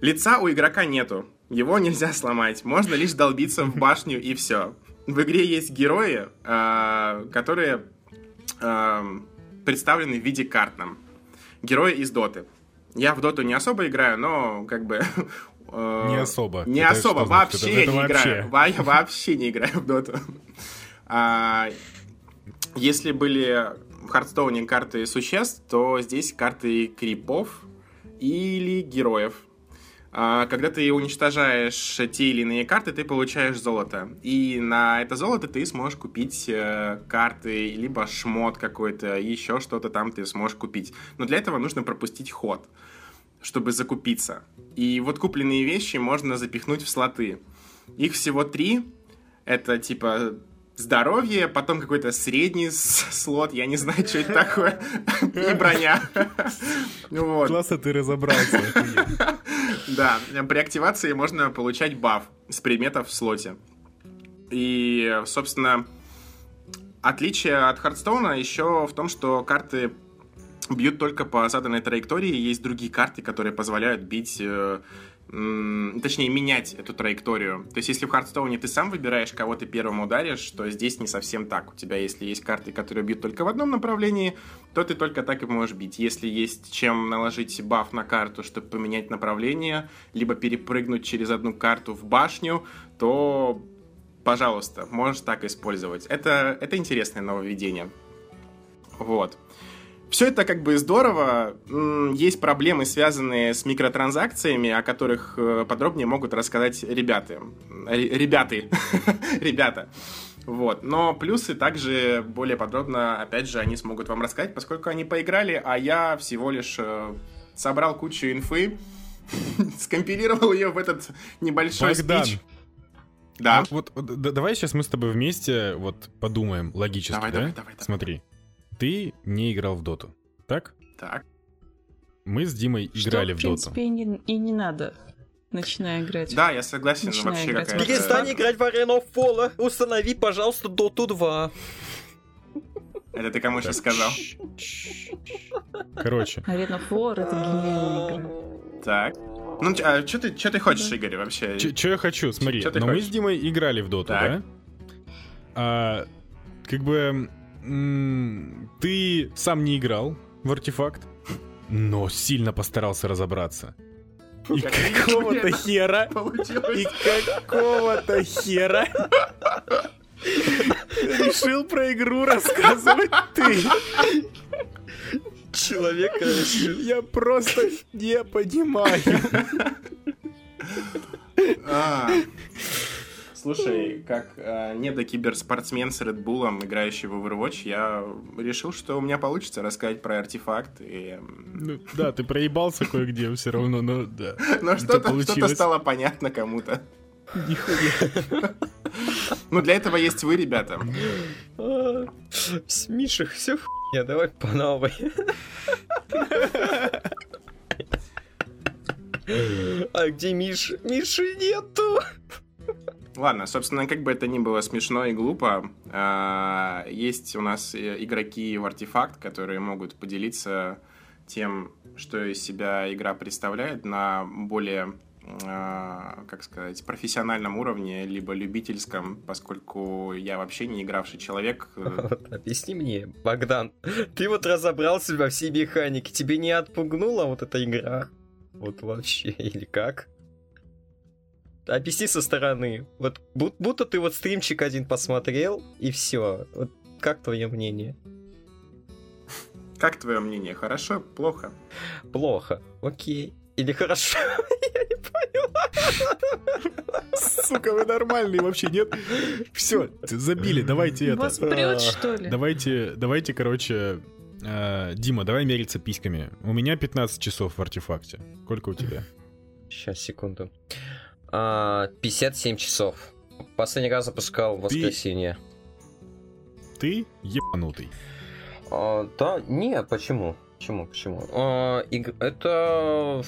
Лица у игрока нету. Его нельзя сломать. Можно лишь долбиться в башню, и все. В игре есть герои, а, которые а, представлены в виде карт нам. Герои из Доты. Я в Доту не особо играю, но как бы... <laughs> э, Не особо. Не Это особо, вообще Это- это не вообще. играю. Я вообще не играю в Доту. <laughs> А, Если были в Хардстоуне карты существ, то здесь карты крипов или героев. А, Когда ты уничтожаешь те или иные карты, ты получаешь золото. И на это золото ты сможешь купить э, карты, либо шмот какой-то, еще что-то там ты сможешь купить. Но для этого нужно пропустить ход, чтобы закупиться. И вот купленные вещи можно запихнуть в слоты. Их всего три. Это типа здоровье, потом какой-то средний слот, я не знаю, что это такое, и броня. Вот. Классно ты разобрался. Да, при активации можно получать баф с предметов в слоте. И, собственно, отличие от Hearthstone а еще в том, что карты бьют только по заданной траектории. Есть другие карты, которые позволяют бить, э, точнее, менять эту траекторию. То есть, если в Hearthstone е ты сам выбираешь, кого ты первым ударишь, то здесь не совсем так. У тебя, если есть карты, которые бьют только в одном направлении, то ты только так и можешь бить. Если есть чем наложить buff на карту, чтобы поменять направление, либо перепрыгнуть через одну карту в башню, то, пожалуйста, можешь так использовать. Это, это интересное нововведение. Вот. Все это как бы здорово. Есть проблемы, связанные с микротранзакциями, о которых э, подробнее могут рассказать ребята. Ре- <laughs> Ребята. Вот. Но плюсы также более подробно, опять же, они смогут вам рассказать, поскольку они поиграли, а я всего лишь э, собрал кучу инфы, <laughs> скомпилировал ее в этот небольшой Богдан. спич. Да. Вот, вот, давай сейчас мы с тобой вместе вот подумаем логически, Давай, да? давай, давай, давай. Смотри, ты не играл в доту, так? Так. Мы с Димой Что, играли в в доту. принципе, и не, и не надо, начиная играть. Да, я согласен, Начинаю вообще играть в какая-то... Перестань играть в Arena of Pola. Установи, пожалуйста, Dota 2. Это ты кому сейчас сказал? Короче, Arena of War это гениальная игра. Так. Ну, а что ты, чё ты хочешь, Игорь, вообще? что я хочу, смотри, но мы с Димой играли в доту, Так. да? А, как бы ты сам не играл в артефакт, но сильно постарался разобраться. И Как какого-то хера. И какого-то хера решил про игру рассказывать ты. Человек, Я просто не понимаю. А. Слушай, как э, недокиберспортсмен с Red Bull, играющий в Overwatch, я решил, что у меня получится рассказать про артефакт. И... Ну, да, ты проебался кое-где все равно, но да. <laughs> Но что-то что стало понятно кому-то. Нихуя. <laughs> Ну, для этого есть вы, ребята. С Мишей все хуйня, давай по новой. <laughs> А где Миша? Миши нету. Ладно, собственно, как бы это ни было смешно и глупо, а, есть у нас э, игроки в артефакт, которые могут поделиться тем, что из себя игра представляет на более, а, как сказать, профессиональном уровне, либо любительском, поскольку я вообще не игравший человек. э, <laughs> объясни мне, Богдан, <laughs> ты вот разобрался во всей механике, тебе не отпугнула вот эта игра? Вот вообще, <laughs> или как? Объясни со стороны. Вот бу- будто ты вот стримчик один посмотрел, и все. Вот как твое мнение? Как твое мнение, хорошо, плохо? Плохо. Окей. Или хорошо? <laughs> Я не поняла. Сука, вы нормальные вообще, нет? Все, забили, давайте это. Вас прет, что ли? Давайте, давайте, короче, э, Дима, давай мериться письками. У меня 15 часов в артефакте. Сколько у тебя? Сейчас, секунду. А, 57 часов. Последний раз запускал в воскресенье. Ты ебанутый. А, да, нет, почему? Почему, почему? А, иг- Это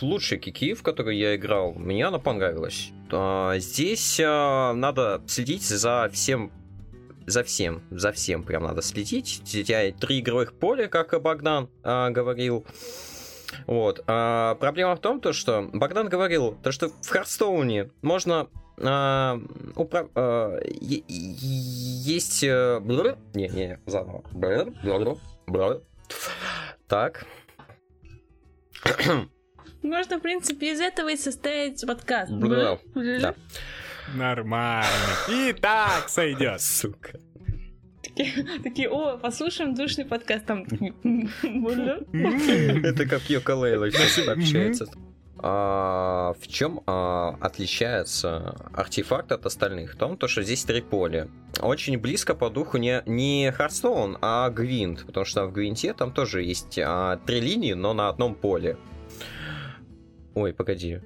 лучший кики, в который я играл. Мне она понравилась. А, Здесь а, надо следить за всем за всем, за всем прям надо следить. У тебя три игровых поля, как Богдан а, говорил. Вот. А, проблема в том, то, что Богдан говорил, то, что в Хардстоуне можно а, упра- а, е- есть... э, блр- Не, не, заново. Так. Можно, в принципе, из этого и составить подкаст. Да. Нормально. И так сойдет. Сука. <laughs> Такие, о, послушаем душный подкаст. Там. <laughs> Это как Yooka-Laylee сейчас общается. а, в чем а, отличается артефакт от остальных? В том, то, что здесь три поля. Очень близко по духу не, не Hearthstone, а Гвинт, потому что в Гвинте там тоже есть а, три линии, но на одном поле. Ой, погоди.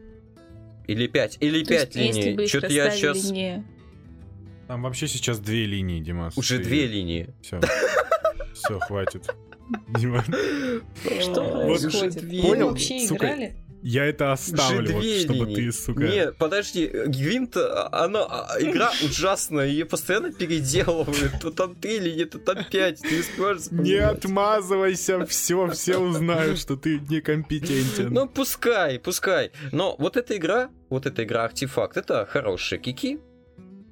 Или пять, или То пять есть, если бы линий. их Что-то я сейчас... не- Там вообще сейчас две линии, Димас. Уже две линии. Все. Все, хватит. <laughs> Дима, Что Вот происходит? линии. вообще Сука, играли? Я это оставлю, вот, чтобы линии. ты, сука... Не, подожди, Гвинт, она, а, игра <laughs> ужасная, ее постоянно переделывают. То там три линии, то там пять, ты не успеваешь Не отмазывайся, все, все узнают, что ты некомпетентен. Ну, пускай, пускай. Но вот эта игра, вот эта игра Артефакт, это хорошие кики.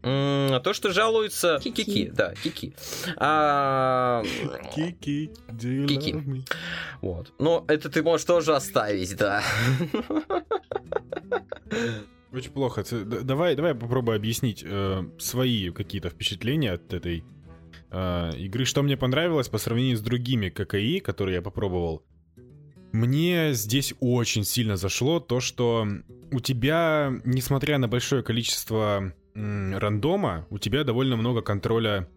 А то, что жалуются... Кики. Кики, да, кики. А, Кики, Кики. Вот. Но это ты можешь тоже оставить, да. Очень плохо. Давай, давай я попробую объяснить э, свои какие-то впечатления от этой э, игры. Что мне понравилось по сравнению с другими ККИ, которые я попробовал. Мне здесь очень сильно зашло то, что у тебя, несмотря на большое количество рандома, у тебя довольно много контроля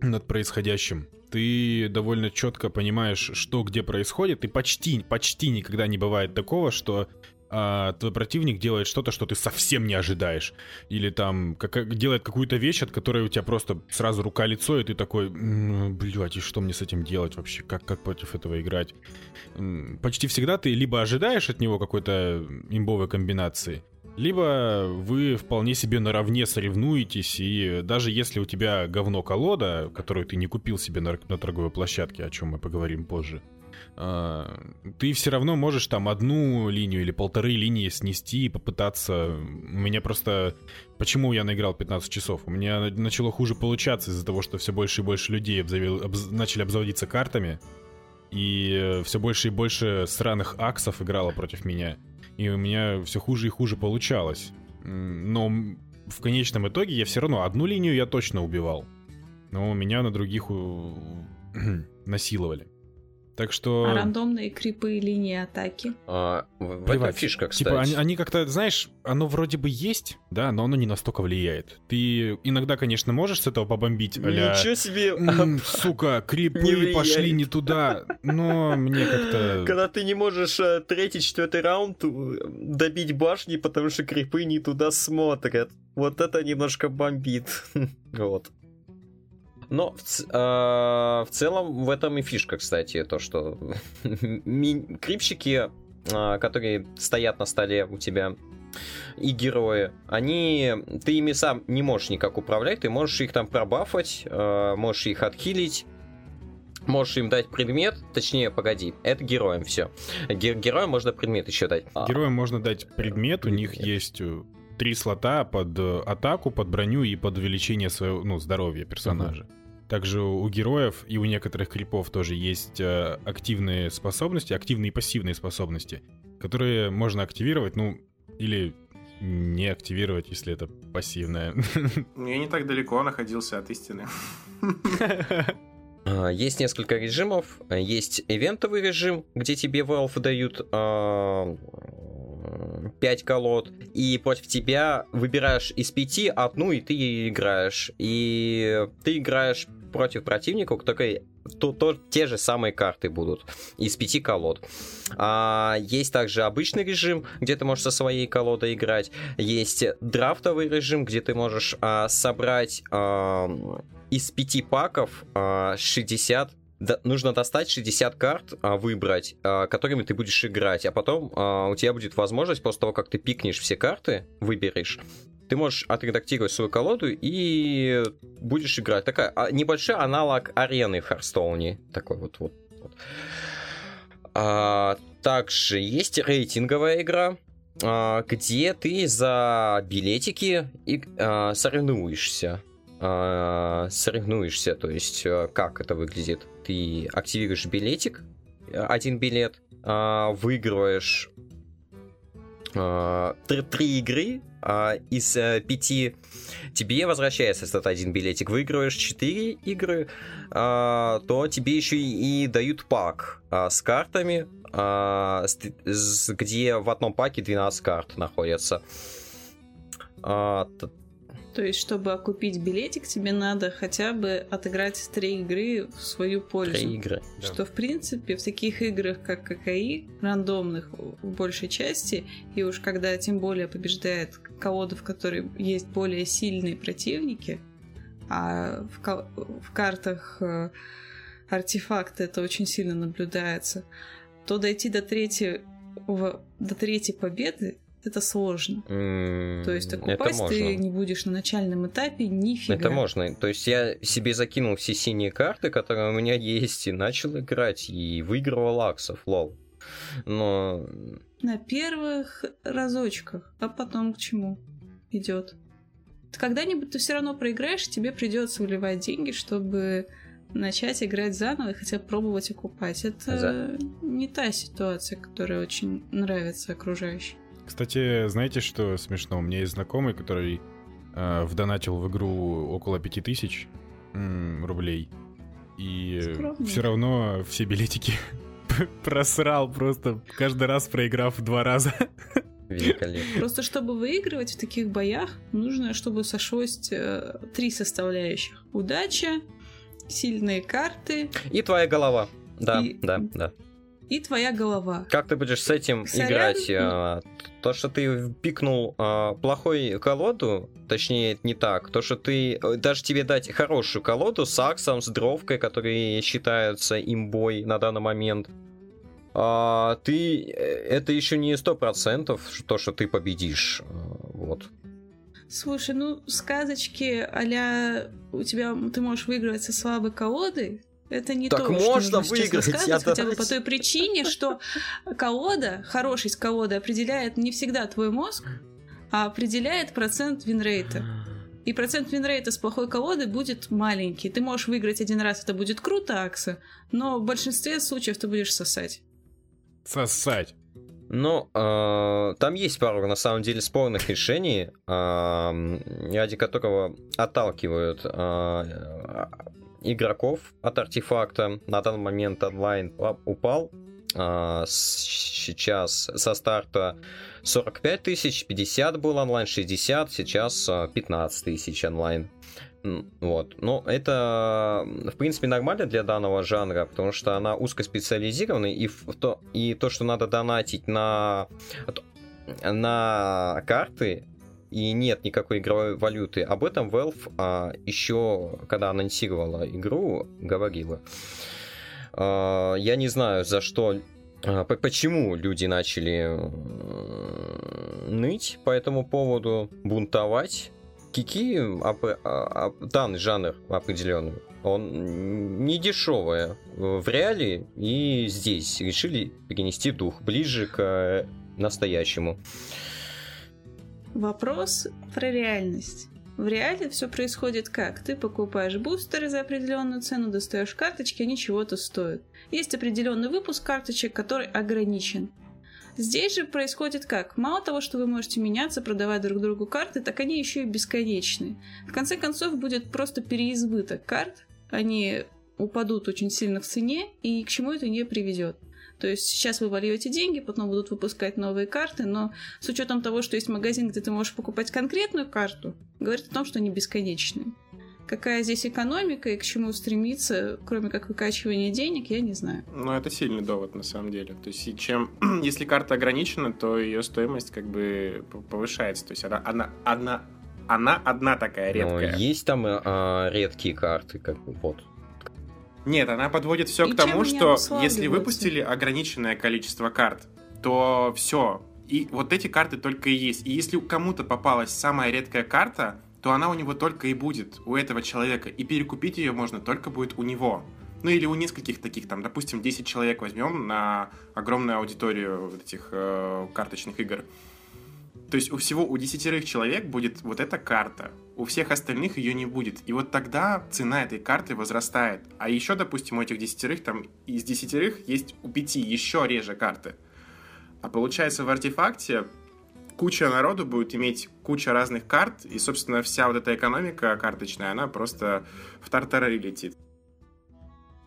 над происходящим. Ты довольно четко понимаешь, что где происходит, и почти, почти никогда не бывает такого, что а, твой противник делает что-то, что ты совсем не ожидаешь. Или там как, делает какую-то вещь, от которой у тебя просто сразу рука-лицо, и ты такой, «М, блядь, и что мне с этим делать вообще? Как, как против этого играть? Почти всегда ты либо ожидаешь от него какой-то имбовой комбинации, либо вы вполне себе наравне соревнуетесь, и даже если у тебя говно-колода, которую ты не купил себе на, на торговой площадке, о чем мы поговорим позже, а, ты все равно можешь там одну линию или полторы линии снести и попытаться... У меня просто... Почему я наиграл 15 часов? У меня на- начало хуже получаться из-за того, что все больше и больше людей обзавел- обз- начали обзаводиться картами, и все больше и больше сраных аксов играло против меня. И у меня все хуже и хуже получалось. Но в конечном итоге я все равно одну линию я точно убивал. Но меня на других у- <clears throat> насиловали. Так что... А рандомные крипы и линии атаки? А, в в этом Плевать. фишка, кстати. Типа, они, они как-то, знаешь, оно вроде бы есть, да, но оно не настолько влияет. Ты иногда, конечно, можешь с этого побомбить, а Ничего себе! «М, сука, Не крипы влияет». пошли не туда, но мне как-то... Когда ты не можешь э, третий, четвертый раунд э, добить башни, потому что крипы не туда смотрят. Вот это немножко бомбит. <laughs> Вот. Но в, а, в целом в этом и фишка, кстати, то, что <laughs> крипщики, а, которые стоят на столе у тебя, и герои, они... Ты ими сам не можешь никак управлять, ты можешь их там пробафать, а, можешь их отхилить, можешь им дать предмет, точнее, погоди, это героям все. героям можно предмет еще дать. Героям можно дать предмет, у них есть э, три слота под э, атаку, под броню и под увеличение своего, ну, здоровья персонажа. Также у героев и у некоторых крипов тоже есть э, активные способности, активные и пассивные способности, которые можно активировать, ну, или не активировать, если это пассивное. <laughs> Ну, Я не так далеко находился от истины. А, Есть несколько режимов. Есть ивентовый режим, где тебе Valve дают 5 колод, и против тебя выбираешь из пяти одну, и ты играешь. И ты играешь против противника, которой то, то- те же самые карты будут из пяти колод. А, есть также обычный режим, где ты можешь со своей колодой играть. Есть драфтовый режим, где ты можешь а, собрать а, из пяти паков а, 60 да, нужно достать 60 карт, а, выбрать, а, которыми ты будешь играть, а потом а, у тебя будет возможность, после того, как ты пикнешь все карты, выберешь, ты можешь отредактировать свою колоду и будешь играть. Такая а, небольшой аналог арены в Харстоуне. Такой вот. вот, вот. А, также есть рейтинговая игра, а, где ты за билетики и, а, соревнуешься. А, соревнуешься, то есть а, как это выглядит? Ты активируешь билетик, э, один билет, а, выигрываешь а, три, три игры а, из э, пяти, тебе возвращается этот один билетик. Выигрываешь четыре игры, а, то тебе еще и, дают пак а, с картами, где в одном паке 12 карт находятся. То есть, чтобы окупить билетик, тебе надо хотя бы отыграть три игры в свою пользу. Три игры. Да. Что, в принципе, в таких играх, как ККИ, рандомных в большей части, и уж когда тем более побеждает колода, в которой есть более сильные противники, а в, ко- в картах э, артефакта это очень сильно наблюдается, то дойти до третьей, до третьей победы это сложно. М, То есть окупать ты не будешь на начальном этапе нифига. Это можно. То есть я себе закинул все синие карты, которые у меня есть, и начал играть, и выигрывал аксов, лол. Но На первых разочках, а потом к чему идет? Когда-нибудь ты все равно проиграешь, и тебе придется вливать деньги, чтобы начать играть заново и хотя бы пробовать окупать. Это За- не та ситуация, которая очень нравится окружающим. Кстати, знаете, что смешно? У меня есть знакомый, который э, вдонатил в игру около 5000 м, рублей. И Скромно. все равно все билетики <laughs> просрал просто, каждый раз проиграв два раза. великолепно. Просто чтобы выигрывать в таких боях, нужно, чтобы сошлось э, три составляющих. Удача, сильные карты И твоя голова. Да, И- да, да. И твоя голова. Как ты будешь с этим Сорян. играть? А, То, что ты пикнул а, плохой колоду, точнее, не так. То, что ты... э, Даже тебе дать хорошую колоду с аксом, с дровкой, которые считаются имбой на данный момент, а, ты... э, Это еще не сто процентов то, что ты победишь. А, Вот. Слушай, ну сказочки а у тебя ты можешь выигрывать со слабой колодой. Это не Так то, можно что сейчас выиграть, я хотя бы по той причине, что колода, хорошесть колоды определяет не всегда твой мозг, а определяет процент winrate а. И процент winrate а с плохой колоды будет маленький. Ты можешь выиграть один раз, это будет круто, Акса, но в большинстве случаев ты будешь сосать. Сосать. Ну, э, там есть пару, на самом деле, спорных решений, э, ради которого отталкивают э, игроков от артефакта. На данный момент онлайн па- упал. С- сейчас со старта 45 тысяч, 50 был онлайн, 60, сейчас э, 15 тысяч онлайн. Вот. Но это, в принципе, нормально для данного жанра, потому что она узкоспециализированная, и, то, и то, что надо донатить на, на карты, и нет никакой игровой валюты. Об этом Valve а, еще, когда анонсировала игру, говорила. А, я не знаю, за что а, по- Почему люди начали э, ныть по этому поводу, бунтовать? Кики, оп- а- а- данный жанр определенный, он не дешевый в реале, и здесь решили перенести дух ближе к э, настоящему. Вопрос про реальность. В реале все происходит как? Ты покупаешь бустеры за определенную цену, достаешь карточки, они чего-то стоят. Есть определенный выпуск карточек, который ограничен. Здесь же происходит как? Мало того, что вы можете меняться, продавать друг другу карты, так они еще и бесконечные. В конце концов будет просто переизбыток карт, они упадут очень сильно в цене, и к чему это не приведет. То есть сейчас вы вольете деньги, потом будут выпускать новые карты, но с учетом того, что есть магазин, где ты можешь покупать конкретную карту, говорит о том, что они бесконечные. Какая здесь экономика и к чему стремиться, кроме как выкачивания денег, я не знаю. Ну, это сильный довод, на самом деле. То есть, чем... <clears throat> если карта ограничена, то ее стоимость как бы повышается. То есть, она, она, она, она одна такая Но редкая. есть там а, редкие карты, как бы вот. Нет, она подводит все И к тому, что если выпустили ограниченное количество карт, то все. И вот эти карты только и есть. И если кому-то попалась самая редкая карта, то она у него только и будет, у этого человека. И перекупить ее можно только будет у него. Ну или у нескольких таких, там, допустим, 10 человек возьмем на огромную аудиторию вот этих э, карточных игр. То есть у всего, у десятерых человек будет вот эта карта, у всех остальных ее не будет. И вот тогда цена этой карты возрастает. А еще, допустим, у этих десятерых, там, из десятерых есть у пяти еще реже карты. А получается в артефакте куча народу будет иметь куча разных карт, и, собственно, вся вот эта экономика карточная, она просто в тартары летит.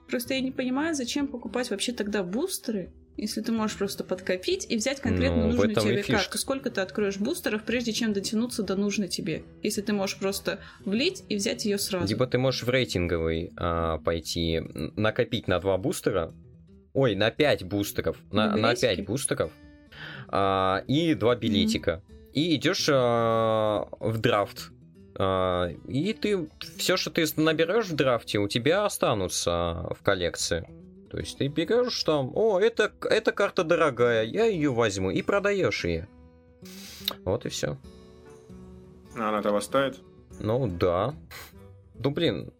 Просто я не понимаю, зачем покупать вообще тогда бустеры, Если ты можешь просто подкопить и взять конкретно Ну, нужную тебе карту. Сколько ты откроешь бустеров, прежде чем дотянуться до нужной тебе? Если ты можешь просто влить и взять ее сразу. Либо ты можешь в рейтинговый а, пойти, накопить на два бустера, ой, на 5 бустеров, на, На на билетики? 5 бустеров, а, и два билетика. И идешь а, в драфт. А, и ты все, что ты наберешь в драфте, у тебя останутся в коллекции. То есть ты берешь там, о, это, эта карта дорогая, я ее возьму, и продаешь ее. Вот и все. А Она того стоит? Ну да. Ну блин.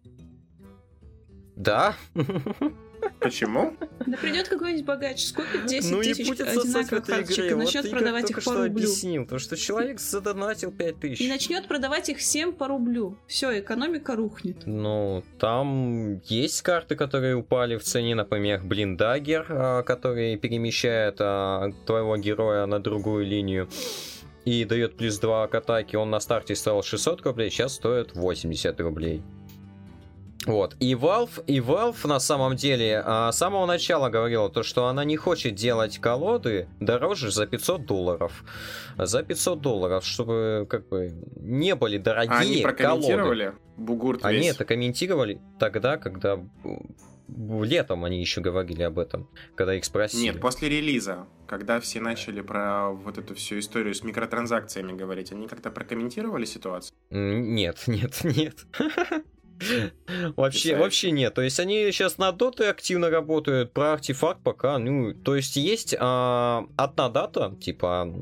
Да. <laughs> Почему? Да придет какой-нибудь богач, сколько 10 ну тысяч одинаковых игре. и Вот начнет Игорь продавать их по что рублю. объяснил, то что человек задонатил 5000. И начнет продавать их всем по рублю. Все, экономика рухнет. Ну, там есть карты, которые упали в цене, например, Блиндагер, а, который перемещает а, твоего героя на другую линию и дает плюс 2 к атаке. Он на старте стоил 600 рублей, сейчас стоит 80 рублей. Вот. И Valve, и Valve на самом деле а, с самого начала говорила то, что она не хочет делать колоды дороже за 500 долларов. За 500 долларов, чтобы как бы не были дорогие они колоды. прокомментировали? Бугурт Они весь. это комментировали тогда, когда летом они еще говорили об этом, когда их спросили. Нет, после релиза, когда все начали про вот эту всю историю с микротранзакциями говорить, они как-то прокомментировали ситуацию? <laughs> Нет, нет, нет. <laughs> Вообще, вообще нет. То есть они сейчас на доты активно работают, про артефакт пока, ну, то есть есть а, одна дата, типа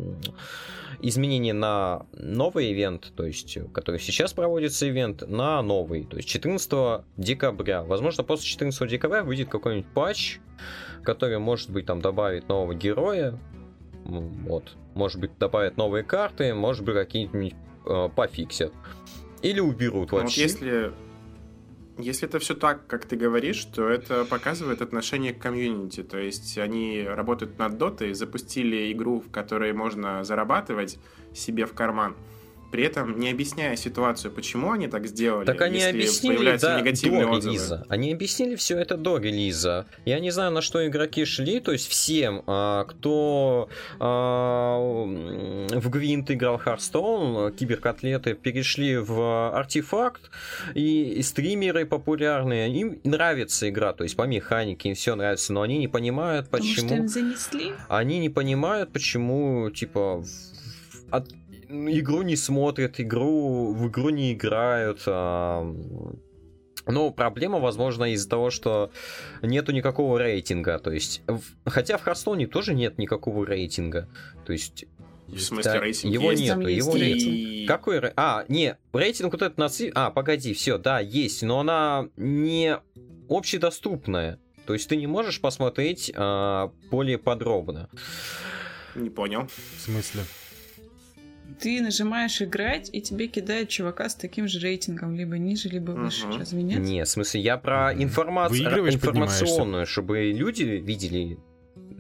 изменение на новый ивент, то есть, который сейчас проводится ивент, на новый, то есть 14 декабря. Возможно, после 14 декабря выйдет какой-нибудь патч, который, может быть, там добавит нового героя, вот, может быть, добавят новые карты, может быть, какие-нибудь э, пофиксят. Или уберут Ну Вот вообще. если, если это все так, как ты говоришь, то это показывает отношение к комьюнити. То есть они работают над дотой, запустили игру, в которой можно зарабатывать себе в карман, при этом не объясняя ситуацию, почему они так сделали, Так они если объяснили появляются да, негативные до отзывы. релиза. Они объяснили все это до релиза. Я не знаю, на что игроки шли. То есть всем, а, кто а, в Гвинт играл Hearthstone, киберкотлеты, перешли в артефакт. И, стримеры популярные, им нравится игра. То есть по механике им все нравится. Но они не понимают, Потому что почему... им занесли. Они не понимают, почему, типа, от- игру не смотрят, игру в игру не играют. а, Но проблема, возможно, из-за того, что нету никакого рейтинга. То есть, в- хотя в Харстоне тоже нет никакого рейтинга. То есть, В смысле, да, рейтинг его есть? нету, Там есть его нет. И- Какой рей- А, не, рейтинг вот этот наци... А, погоди, все, да, есть, но она не общедоступная. То есть ты не можешь посмотреть а, более подробно. Не понял. В смысле? Ты нажимаешь играть, и тебе кидают чувака с таким же рейтингом, либо ниже, либо выше. Мгм. Разве нет? Не, в смысле, я про информацию информационную, чтобы люди видели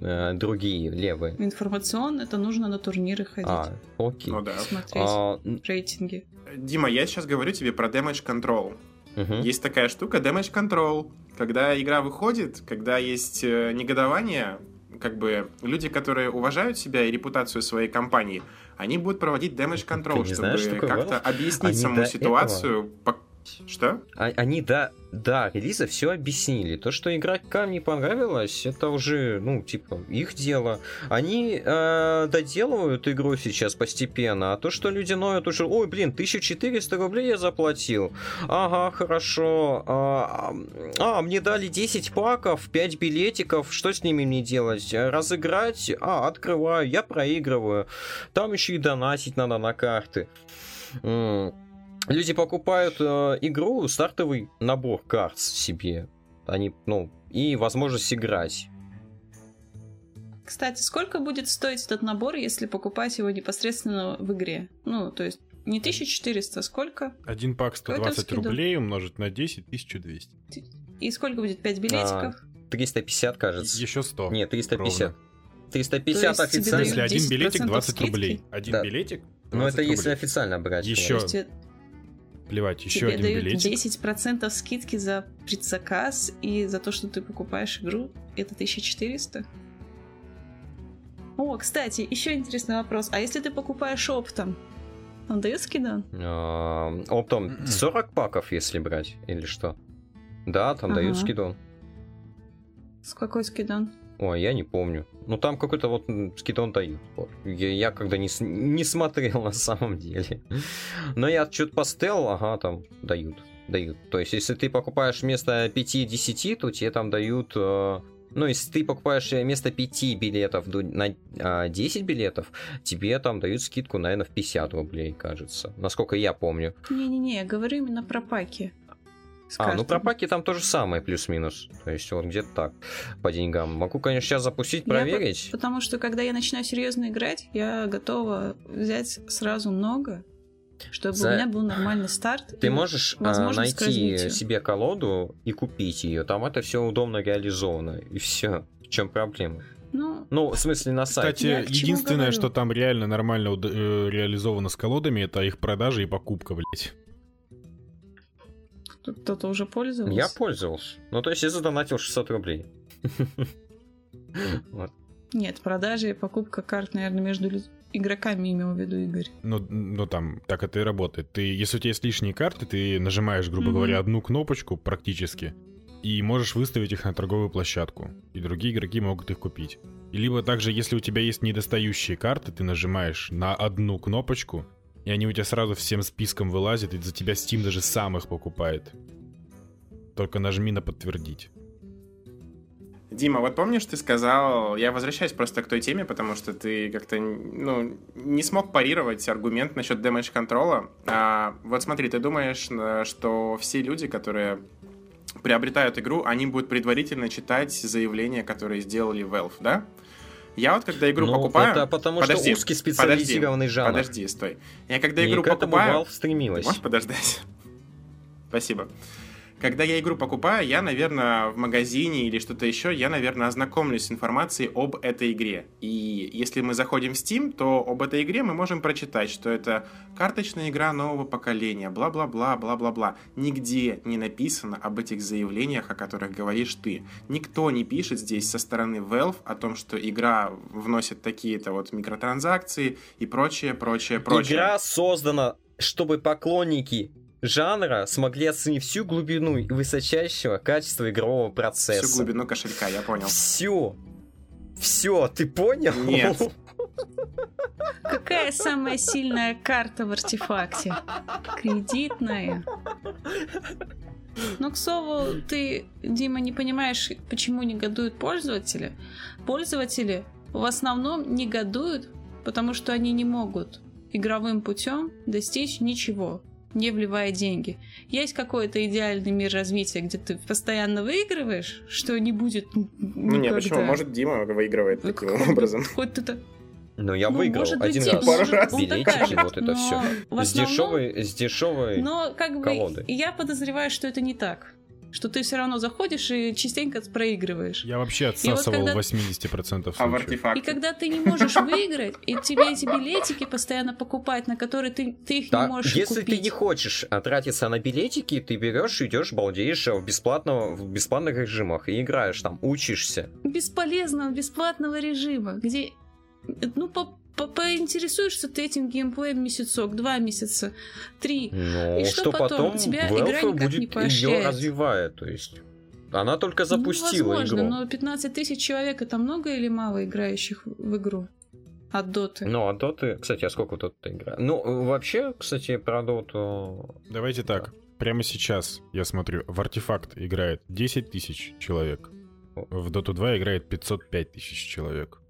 э, другие левые. Информационно это нужно на турниры ходить, А, окей. Ну да. смотреть А, рейтинги. Дима, я сейчас говорю тебе про Damage Control. мгм. Есть такая штука Damage Control. Когда игра выходит, когда есть э, негодование, как бы люди, которые уважают себя и репутацию своей компании, они будут проводить Damage Control, чтобы как-то объяснить Они саму ситуацию. По- Что? А- Они до, до релиза все объяснили. То, что игрокам не понравилось, это уже, ну, типа, их дело. Они э, доделывают игру сейчас постепенно, а то, что люди ноют уже, ой, блин, 1400 рублей я заплатил. Ага, хорошо. А, а, мне дали 10 паков, 5 билетиков, что с ними мне делать? Разыграть? А, открываю, я проигрываю. Там еще и донатить надо на карты. М, Люди покупают э, игру, стартовый набор карт себе. Они, ну, и возможность играть. Кстати, сколько будет стоить этот набор, если покупать его непосредственно в игре? Ну, то есть не 1400, а сколько? Один пак 120 скидок? рублей умножить на 10, 1200. И сколько будет 5 билетиков? 350, кажется. Еще 100. Нет, 350. ровно. 350 То есть тебе В официально. дают один билетик 10% 20 рублей. скидки? Один Да. билетик Ну, 20 это если рублей. официально брать. Еще. Есть Плевать, еще тебе один дают билетик. 10% скидки за предзаказ и за то, что ты покупаешь игру, это 1400? О, кстати, еще интересный вопрос. А если ты покупаешь оптом, он дает скидон? А, Оптом 40 паков, если брать, или что? Да, там дают скидон. С какой скидон? Ой, я не помню. Ну там какой-то вот скидон дают. Вот. Я, я когда не, не смотрел <laughs> на самом деле. Но я что-то поставил, ага, там дают. Дают. То есть, если ты покупаешь вместо 5-10, то тебе там дают... э, ну, если ты покупаешь вместо 5 билетов на а, 10 билетов, тебе там дают скидку, наверное, в 50 рублей, кажется. Насколько я помню. Не-не-не, я говорю именно про паки. А, ну про паки там то же самое, плюс-минус. То есть вот где-то так, по деньгам. Могу, конечно, сейчас запустить, Я проверить. Потому что когда я начинаю серьезно играть, я готова взять сразу много, чтобы За- у меня был нормальный старт. Ты можешь а, найти развитию. себе колоду и купить ее. Там это все удобно реализовано. И все. В чем проблема? Ну, Ну, в смысле, на сайте. Кстати, Я единственное, говорю? что там реально нормально э, реализовано с колодами, это их продажа и покупка, блять. Тут кто-то уже пользовался. Я пользовался. Ну, то есть я задонатил 600 рублей. <laughs> Нет, продажа и покупка карт, наверное, между игроками имел в виду Игорь. Ну, ну там, так это и работает. Ты, если у тебя есть лишние карты, ты нажимаешь, грубо говоря, одну кнопочку практически, и можешь выставить их на торговую площадку. И другие игроки могут их купить. И либо также, если у тебя есть недостающие карты, ты нажимаешь на одну кнопочку, и они у тебя сразу всем списком вылазят, и за тебя Steam даже сам их покупает. Только нажми на подтвердить. Дима, вот помнишь, ты сказал, я возвращаюсь просто к той теме, потому что ты как-то, ну, не смог парировать аргумент насчет damage контрола. А, вот смотри, ты думаешь, э, что все люди, которые приобретают игру, они будут предварительно читать заявления, которые сделали Valve, да? Я вот когда игру Ну, покупаю... это потому Подожди, что узкий специализированный подожди, жанр. Подожди, стой. Я когда игру к этому покупаю... Valve стремилась. Можешь подождать? <laughs> Спасибо. Когда я игру покупаю, я, наверное, в магазине или что-то еще, я, наверное, ознакомлюсь с информацией об этой игре. И если мы заходим в Steam, то об этой игре мы можем прочитать, что это карточная игра нового поколения, бла-бла-бла, бла-бла-бла. Нигде не написано об этих заявлениях, о которых говоришь ты. Никто не пишет здесь со стороны Valve о том, что игра вносит такие-то вот микротранзакции и прочее, прочее, прочее. Игра создана, чтобы поклонники жанра смогли оценить всю глубину и высочайшего качества игрового процесса. Всю глубину кошелька, я понял. Все. Все, ты понял? Нет. <laughs> Какая самая сильная карта в артефакте? Кредитная. Но, к слову, ты, Дима, не понимаешь, почему негодуют пользователи? Пользователи в основном негодуют, потому что они не могут игровым путем достичь ничего, не вливая деньги. Есть какой-то идеальный мир развития, где ты постоянно выигрываешь, что не будет Ну не, никогда. почему? Может, Дима выигрывает Ну, таким <laughs> хоть- образом. Хоть ты Ну, я ну, выиграл может быть, один раз. Пару раз. докажет, вот это все. С дешевой, с дешевой. Но как бы колоды. я подозреваю, что это не так. Что ты все равно заходишь и частенько проигрываешь. Я вообще отсасывал когда- 80% А в случаев. И артефакте? когда ты не можешь выиграть, и тебе эти билетики постоянно покупать, на которые ты, ты их Да, не можешь если купить. ты не хочешь тратиться на билетики, ты берешь, идешь, балдеешь в, бесплатного, в бесплатных режимах и играешь там, учишься. Бесполезного бесплатного режима, где ну по, по- поинтересуешься ты этим геймплеем месяцок, два месяца, три. Ну, И что, что потом? потом тебя игра Valve никак не будет ее поощряет. развивает, то есть. Она только запустила ну, возможно, игру. но 15 тысяч человек это много или мало играющих в игру? От доты. Ну, а доты... Кстати, а сколько тут игра? Ну, вообще, кстати, про доту... Давайте так. Прямо сейчас я смотрю, в артефакт играет 10 тысяч человек. В Dota 2 играет 505 тысяч человек.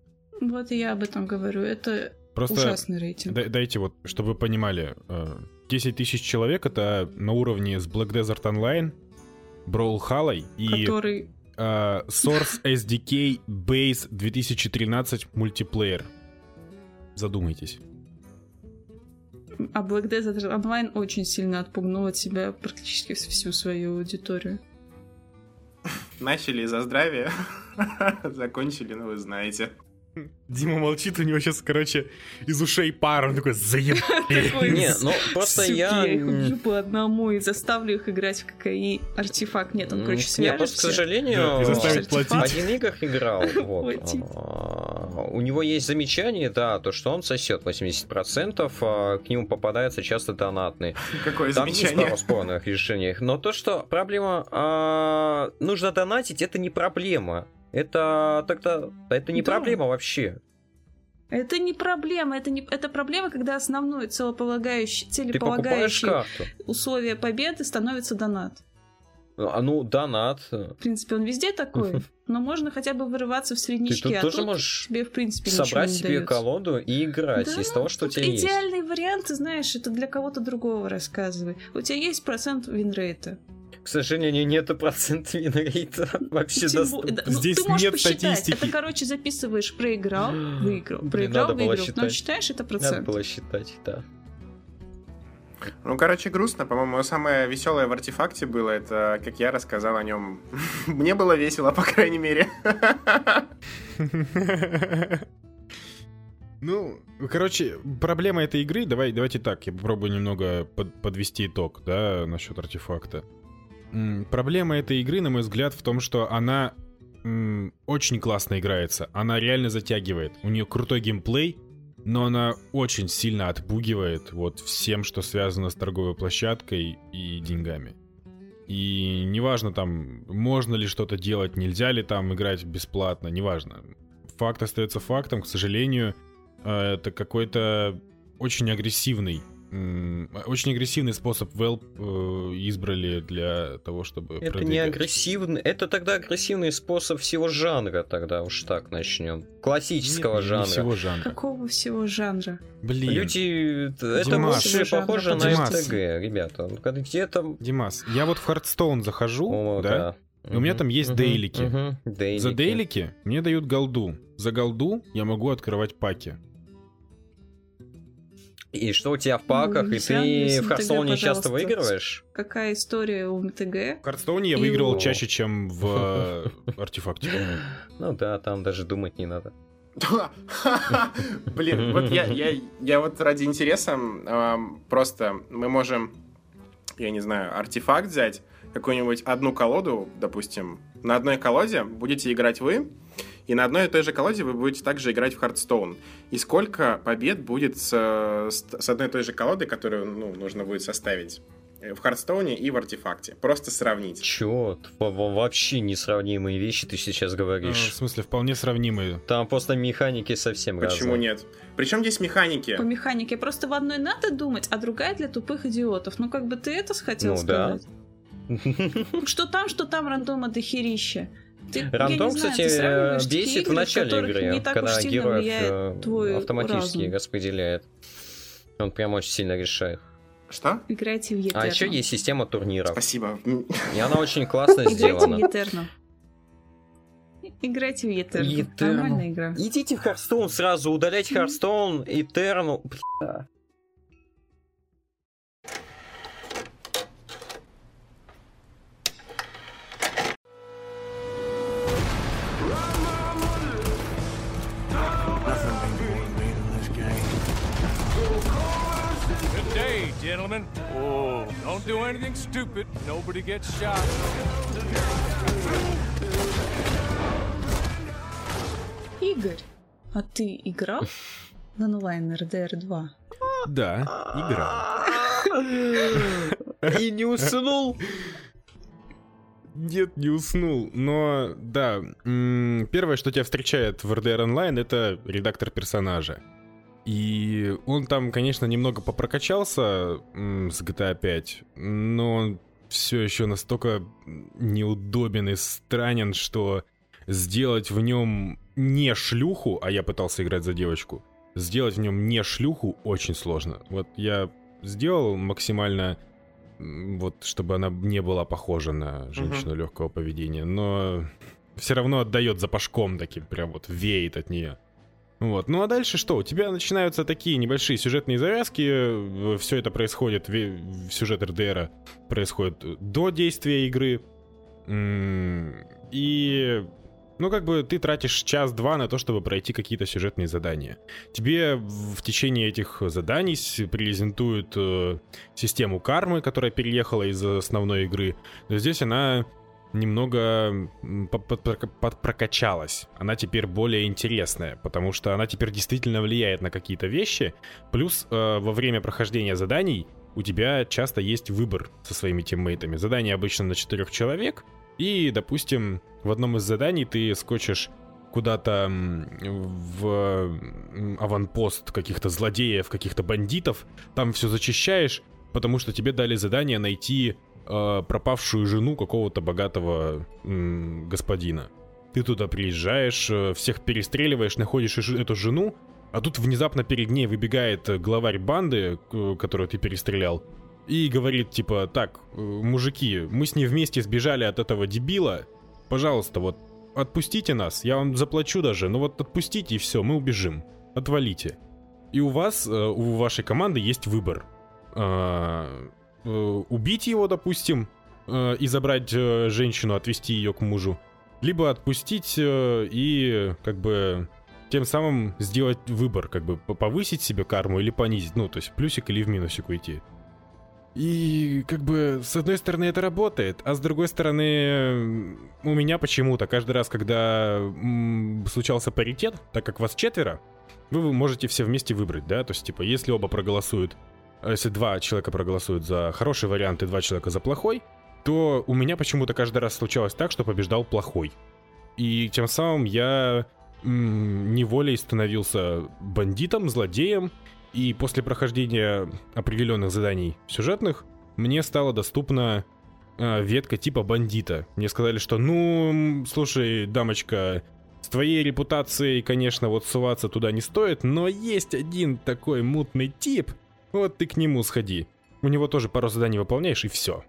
Вот и я об этом говорю. Это Просто ужасный рейтинг. дай- дайте вот, чтобы вы понимали, э, 10 тысяч человек это на уровне с Black Desert Online, Brawl Hallой и Который э, Source <laughs> SDK Base 2013 мультиплеер. Задумайтесь. А Black Desert Online очень сильно отпугнул от себя практически всю свою аудиторию. Начали за здравие, <laughs> закончили, ну вы знаете. Дима молчит, у него сейчас, короче, из ушей пар, он такой, заебали. Не, ну, просто Суки, я... их убью по одному и заставлю их играть в ККИ. Артефакт нет, он, короче, Не, просто, к сожалению, платить. один играх играл. <laughs> А, у него есть замечание, да, то, что он сосет 80%, а к нему попадается часто донатный. Какое Там есть замечание? спорных решений. Но то, что проблема... а, нужно донатить, это не проблема. Это тогда... Это не Да. проблема вообще. Это не проблема, это, не, это проблема, когда основное Ты целеполагающее карту. условие победы становится донат. А ну, донат. В принципе, он везде такой, <laughs> но можно хотя бы вырываться в Ты среднячки, тут а тоже тут можешь тебе, в принципе, собрать не себе дается. колоду и играть Да, из того, что у тебя есть. идеальный вариант, ты знаешь, это для кого-то другого рассказывай. У тебя есть процент винрейта. К сожалению, нету процента <laughs> винрейта вообще Тем доступно. да, ну, Здесь ты можешь нет посчитать. статистики. Это, короче, записываешь, проиграл, <gasps> выиграл, проиграл, надо было выиграл. Но считать. считаешь это Надо процент. было считать, да. Ну, короче, грустно. По-моему, самое веселое в артефакте было, это как я рассказал о нем. <laughs> Мне было весело, по крайней мере. <laughs> Ну, короче, проблема этой игры, давай, давайте так, я попробую немного под- подвести итог, да, насчет артефакта. Проблема этой игры, на мой взгляд, в том, что она очень классно играется. Она реально затягивает. У нее крутой геймплей, но она очень сильно отпугивает вот всем, что связано с торговой площадкой и деньгами. И неважно там, можно ли что-то делать, нельзя ли там играть бесплатно, неважно. Факт остается фактом, к сожалению, э, это какой-то очень агрессивный, очень агрессивный способ Valve э, избрали для того, чтобы Это не продвигать. агрессивный, это тогда агрессивный способ всего жанра, тогда уж так начнем. Классического Нет, не жанра. всего жанра. Какого всего жанра? Блин, Люди, это больше Жанра, похоже на. МТГ, ребята. Когда где-то... Димас, я вот в Hearthstone захожу, О, да, и у меня там есть мгм, дейлики. За дейлики. дейлики мне дают голду. За голду я могу открывать паки. И что у тебя в паках, Ну, и ты в МТГ, Hearthstone е часто выигрываешь? Какая история у МТГ? В Hearthstone е я И выигрывал чаще, чем в э, <laughs> артефакте. Ну да, там даже думать не надо. <laughs> Блин, вот я, я, я вот ради интереса просто мы можем, я не знаю, артефакт взять, какую-нибудь одну колоду, допустим, на одной колоде будете играть вы, и на одной и той же колоде вы будете также играть в Hearthstone. И сколько побед будет с, с, одной и той же колодой, которую ну, нужно будет составить э, в Хардстоуне и в артефакте. Просто сравнить. Чё? Во- во- Вообще несравнимые вещи ты сейчас Э, В говоришь. смысле, вполне сравнимые. Там просто механики совсем Почему разные. нет? Причем здесь механики. По механике просто в одной надо думать, а другая для тупых идиотов. Ну, как бы ты это хотел Ну да. сказать? <laughs> Что там, что там рандома дохерища. Ты, Рандом, знаю, кстати, такие бесит в начале игры, когда героев э, автоматически разум. распределяет. Он прям очень сильно решает. Что? Играйте в Етерну. А еще есть система турниров. Спасибо. И она очень классно <laughs> Играйте в сделана. Етерну. Играйте в Етерну. Етерну. Нормальная игра. Идите в Харстоун сразу, удаляйте Харстоун, Этерну. Бля. Day, gentlemen. Oh, don't do anything stupid. Nobody gets shot. Игорь, а ты играл в онлайн RDR 2? Да, играл. И не уснул. Нет, не уснул. Но, да, первое, что тебя встречает в RDR Online, это редактор персонажа. И он там, конечно, немного попрокачался с GTA 5, но он все еще настолько неудобен и странен, что сделать в нем не шлюху, а я пытался играть за девочку, сделать в нем не шлюху очень сложно. Вот я сделал максимально вот чтобы она не была похожа на женщину легкого поведения, но все равно отдает запашком таким, прям вот веет от нее. Вот. Ну а дальше что? У тебя начинаются такие небольшие сюжетные завязки. Все это происходит, сюжет РДР происходит до действия игры. И ну, как бы ты тратишь час-два на то, чтобы пройти какие-то сюжетные задания. Тебе в течение этих заданий презентуют э, систему кармы, которая переехала из основной игры. Но здесь она немного прокачалась. Она теперь более интересная, потому что она теперь действительно влияет на какие-то вещи. Плюс э, во время прохождения заданий у тебя часто есть выбор со своими тиммейтами. Задание обычно на четырех человек, и, допустим, в одном из заданий ты скочишь куда-то в аванпост каких-то злодеев, каких-то бандитов, там все зачищаешь, потому что тебе дали задание найти э, пропавшую жену какого-то богатого э, господина. Ты туда приезжаешь, э, всех перестреливаешь, находишь эту жену, а тут внезапно перед ней выбегает главарь банды, которую ты перестрелял, и говорит типа, так, э, мужики, мы с ней вместе сбежали от этого дебила, пожалуйста, вот отпустите нас, я вам заплачу даже, но вот отпустите и все, мы убежим, отвалите. И у вас, э, у вашей команды есть выбор. Э, убить его, допустим, э, и забрать женщину, отвести ее к мужу, либо отпустить и как бы тем самым сделать выбор, как бы повысить себе карму или понизить, ну, то есть плюсик или в минусик уйти. И как бы с одной стороны это работает, а с другой стороны у меня почему-то каждый раз, когда случался паритет, так как вас четверо, вы можете все вместе выбрать, да, то есть типа если оба проголосуют если два человека проголосуют за хороший вариант и два человека за плохой, то у меня почему-то каждый раз случалось так, что побеждал плохой. И тем самым я м- неволей становился бандитом, злодеем, и после прохождения определенных заданий сюжетных мне стала доступна э, ветка типа бандита. Мне сказали, что ну, слушай, дамочка, с твоей репутацией, конечно, вот суваться туда не стоит, но есть один такой мутный тип, вот ты к нему сходи. У него тоже пару заданий выполняешь, и все.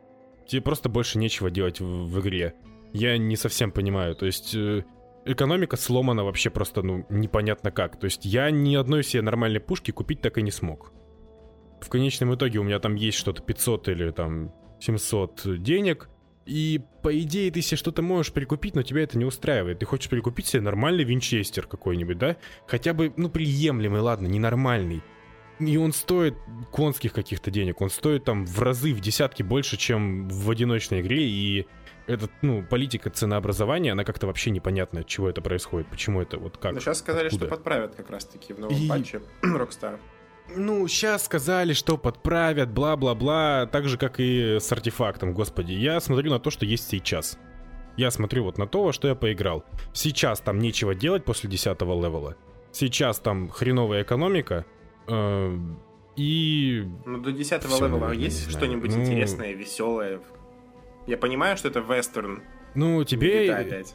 Тебе просто больше нечего делать в, в игре. Я не совсем понимаю. То есть э, экономика сломана вообще просто, ну, непонятно как. То есть я ни одной себе нормальной пушки купить так и не смог. В конечном итоге у меня там есть что-то 500 или там 700 денег. И по идее ты себе что-то можешь прикупить, но тебя это не устраивает. Ты хочешь прикупить себе нормальный винчестер какой-нибудь, да? Хотя бы, ну, приемлемый, ладно, ненормальный. И он стоит конских каких-то денег. Он стоит там в разы, в десятки больше, чем в одиночной игре. И этот, ну, политика ценообразования, она как-то вообще непонятна, от чего это происходит, почему это вот как. Но сейчас сказали, откуда. что подправят как раз-таки в новом и... патче <clears throat> Rockstar. Ну, сейчас сказали, что подправят, бла-бла-бла, так же, как и с артефактом, господи. Я смотрю на то, что есть сейчас. Я смотрю вот на то, во что я поиграл. Сейчас там нечего делать после 10 левела. Сейчас там хреновая экономика, и... Ну, до 10 левела есть что-нибудь ну... интересное, веселое? Я понимаю, что это вестерн. Ну, тебе...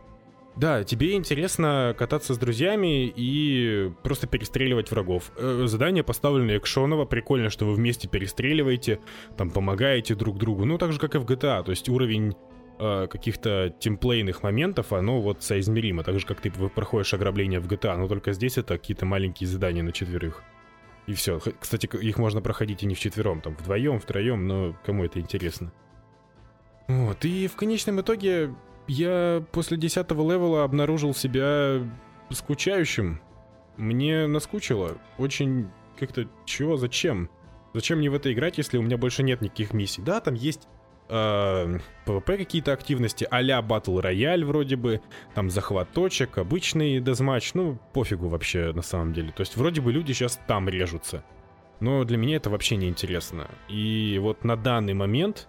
Да, тебе интересно кататься с друзьями и просто перестреливать врагов. Э, задание поставлено экшоново, прикольно, что вы вместе перестреливаете, там помогаете друг другу, ну так же, как и в GTA, то есть уровень э, каких-то темплейных моментов, оно вот соизмеримо, так же, как ты проходишь ограбление в GTA, но только здесь это какие-то маленькие задания на четверых. И все. Кстати, их можно проходить и не вчетвером, там вдвоем, втроем, но кому это интересно. Вот, и в конечном итоге я после 10 левела обнаружил себя скучающим. Мне наскучило. Очень как-то, чего, зачем? Зачем мне в это играть, если у меня больше нет никаких миссий? Да, там есть э, какие-то активности, а-ля Battle Royale вроде бы, там захват точек, обычный дезматч, ну, пофигу вообще на самом деле. То есть вроде бы люди сейчас там режутся. Но для меня это вообще не интересно. И вот на данный момент,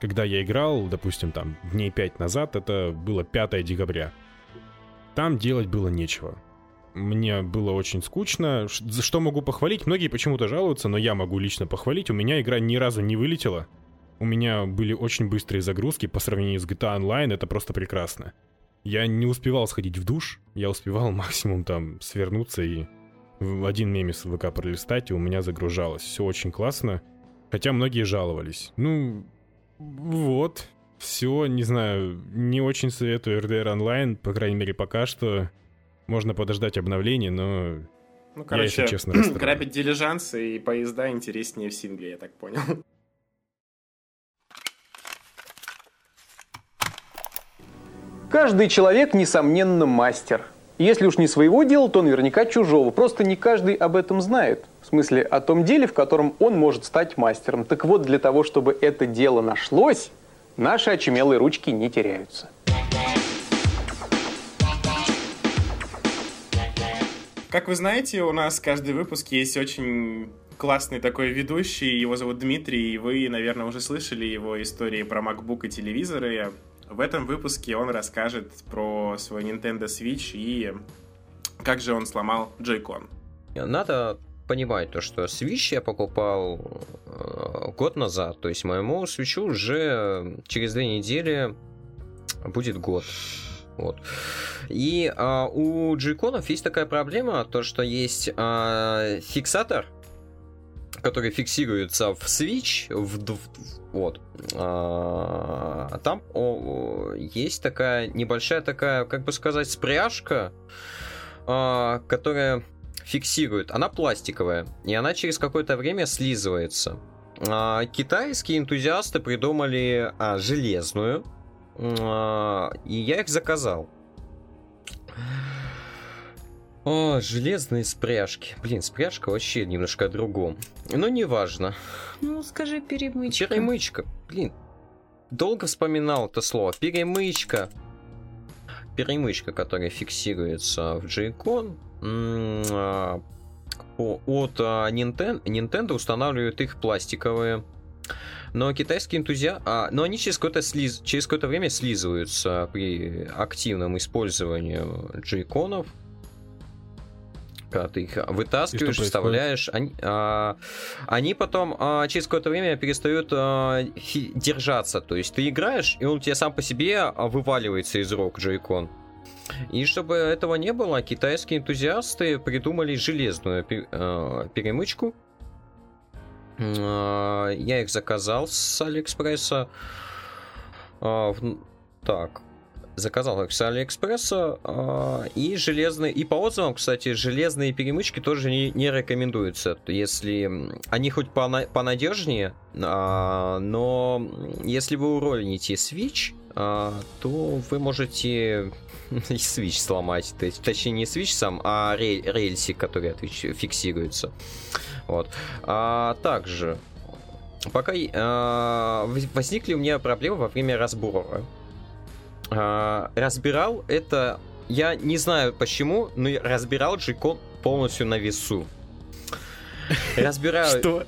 когда я играл, допустим, там, дней 5 назад, это было 5 декабря, там делать было нечего. Мне было очень скучно. За что могу похвалить? Многие почему-то жалуются, но я могу лично похвалить. У меня игра ни разу не вылетела. У меня были очень быстрые загрузки по сравнению с GTA Online, это просто прекрасно. Я не успевал сходить в душ, я успевал <laughs> максимум там свернуться и в один мемис в ВК пролистать, и у меня загружалось. Все очень классно, хотя многие жаловались. Ну, вот, все, не знаю, не очень советую RDR Online, по крайней мере пока что. Можно подождать обновления, но ну, короче, я, если честно, <clears throat> грабить дилижансы и поезда интереснее в сингле, я так понял. Каждый человек, несомненно, мастер. Если уж не своего дела, то наверняка чужого. Просто не каждый об этом знает. В смысле, о том деле, в котором он может стать мастером. Так вот, для того, чтобы это дело нашлось, наши очумелые ручки не теряются. Как вы знаете, у нас каждый выпуск есть очень классный такой ведущий, его зовут Дмитрий, и вы, наверное, уже слышали его истории про MacBook и телевизоры. В этом выпуске он расскажет про свой Nintendo Switch и как же он сломал Joy-Con. Надо понимать то, что Switch я покупал э, год назад, то есть моему Switch уже через две недели будет год. Вот. И а, у джейконов есть такая проблема, то что есть а, фиксатор, который фиксируется в Switch, в, в вот. А, там о, есть такая небольшая такая, как бы сказать, спряжка, а, которая фиксирует. Она пластиковая, и она через какое-то время слизывается. А, китайские энтузиасты придумали а, железную, а, и я их заказал. О, железные спряжки. Блин, спряжка вообще немножко о другом. Но неважно. Ну, скажи перемычка. Перемычка. Блин, долго вспоминал это слово. Перемычка. Перемычка, которая фиксируется в Joy-Con. А, от а, Nintendo, Nintendo устанавливают их пластиковые но китайские энтузиасты... А, но они через какое-то, слиз... через какое-то время слизываются при активном использовании джейконов. Когда ты их вытаскиваешь, вставляешь, они, а, они потом а, через какое-то время перестают а, фи- держаться. То есть ты играешь, и он тебе сам по себе а, вываливается из рук джейкон. И чтобы этого не было, китайские энтузиасты придумали железную а, перемычку, а, я их заказал с Алиэкспресса. А, так, заказал их с Алиэкспресса. А, и железные... И по отзывам, кстати, железные перемычки тоже не, не рекомендуются. Если... Они хоть понадежнее, но если вы уроните Switch, то вы можете <laughs> и Switch сломать. То есть, точнее, не Switch сам, а рельсик, который фиксируется. Вот. А также, пока а, возникли у меня проблемы во время разбора. А, разбирал это, я не знаю почему, но разбирал джикон полностью на весу. Разбираю... Что?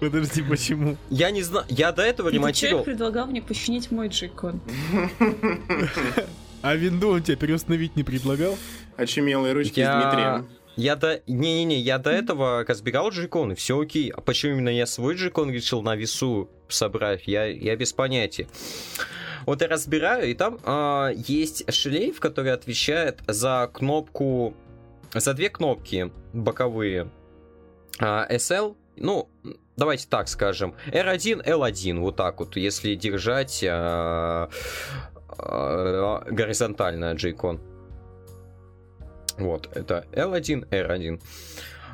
Подожди, почему? Я не знаю, я до этого ремонтировал... Ты предлагал мне починить мой джикон. А винду он тебе переустановить не предлагал? Очумелые ручки я... с Дмитрием. Я до... Не-не-не, я до этого разбирал джикон, и все окей. А почему именно я свой джикон решил на весу собрать, я, я без понятия. Вот я разбираю, и там э, есть шлейф, который отвечает за кнопку... За две кнопки боковые. Э, SL, ну, давайте так скажем, R1, L1, вот так вот, если держать э, э, горизонтально джейкон. Вот, это L1, R1.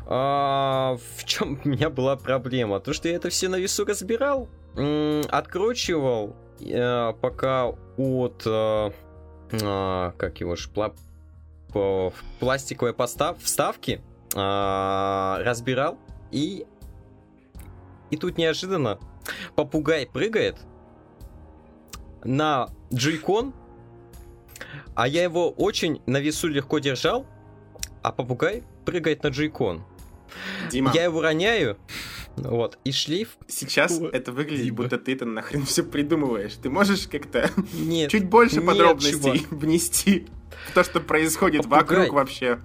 А, в чем у меня была проблема? То, что я это все на весу разбирал, откручивал, пока от, э, э, как его ж, пла пластиковой постав вставки э, разбирал, и, и тут неожиданно попугай прыгает на джейкон, а я его очень на весу легко держал, а попугай прыгает на джейкон. Дима. Я его роняю, вот, и шлейф... Сейчас О, это выглядит, Дима. будто ты это нахрен все придумываешь. Ты можешь как-то нет, чуть больше нет, подробностей чувак. внести в то, что происходит Попугай. вокруг вообще?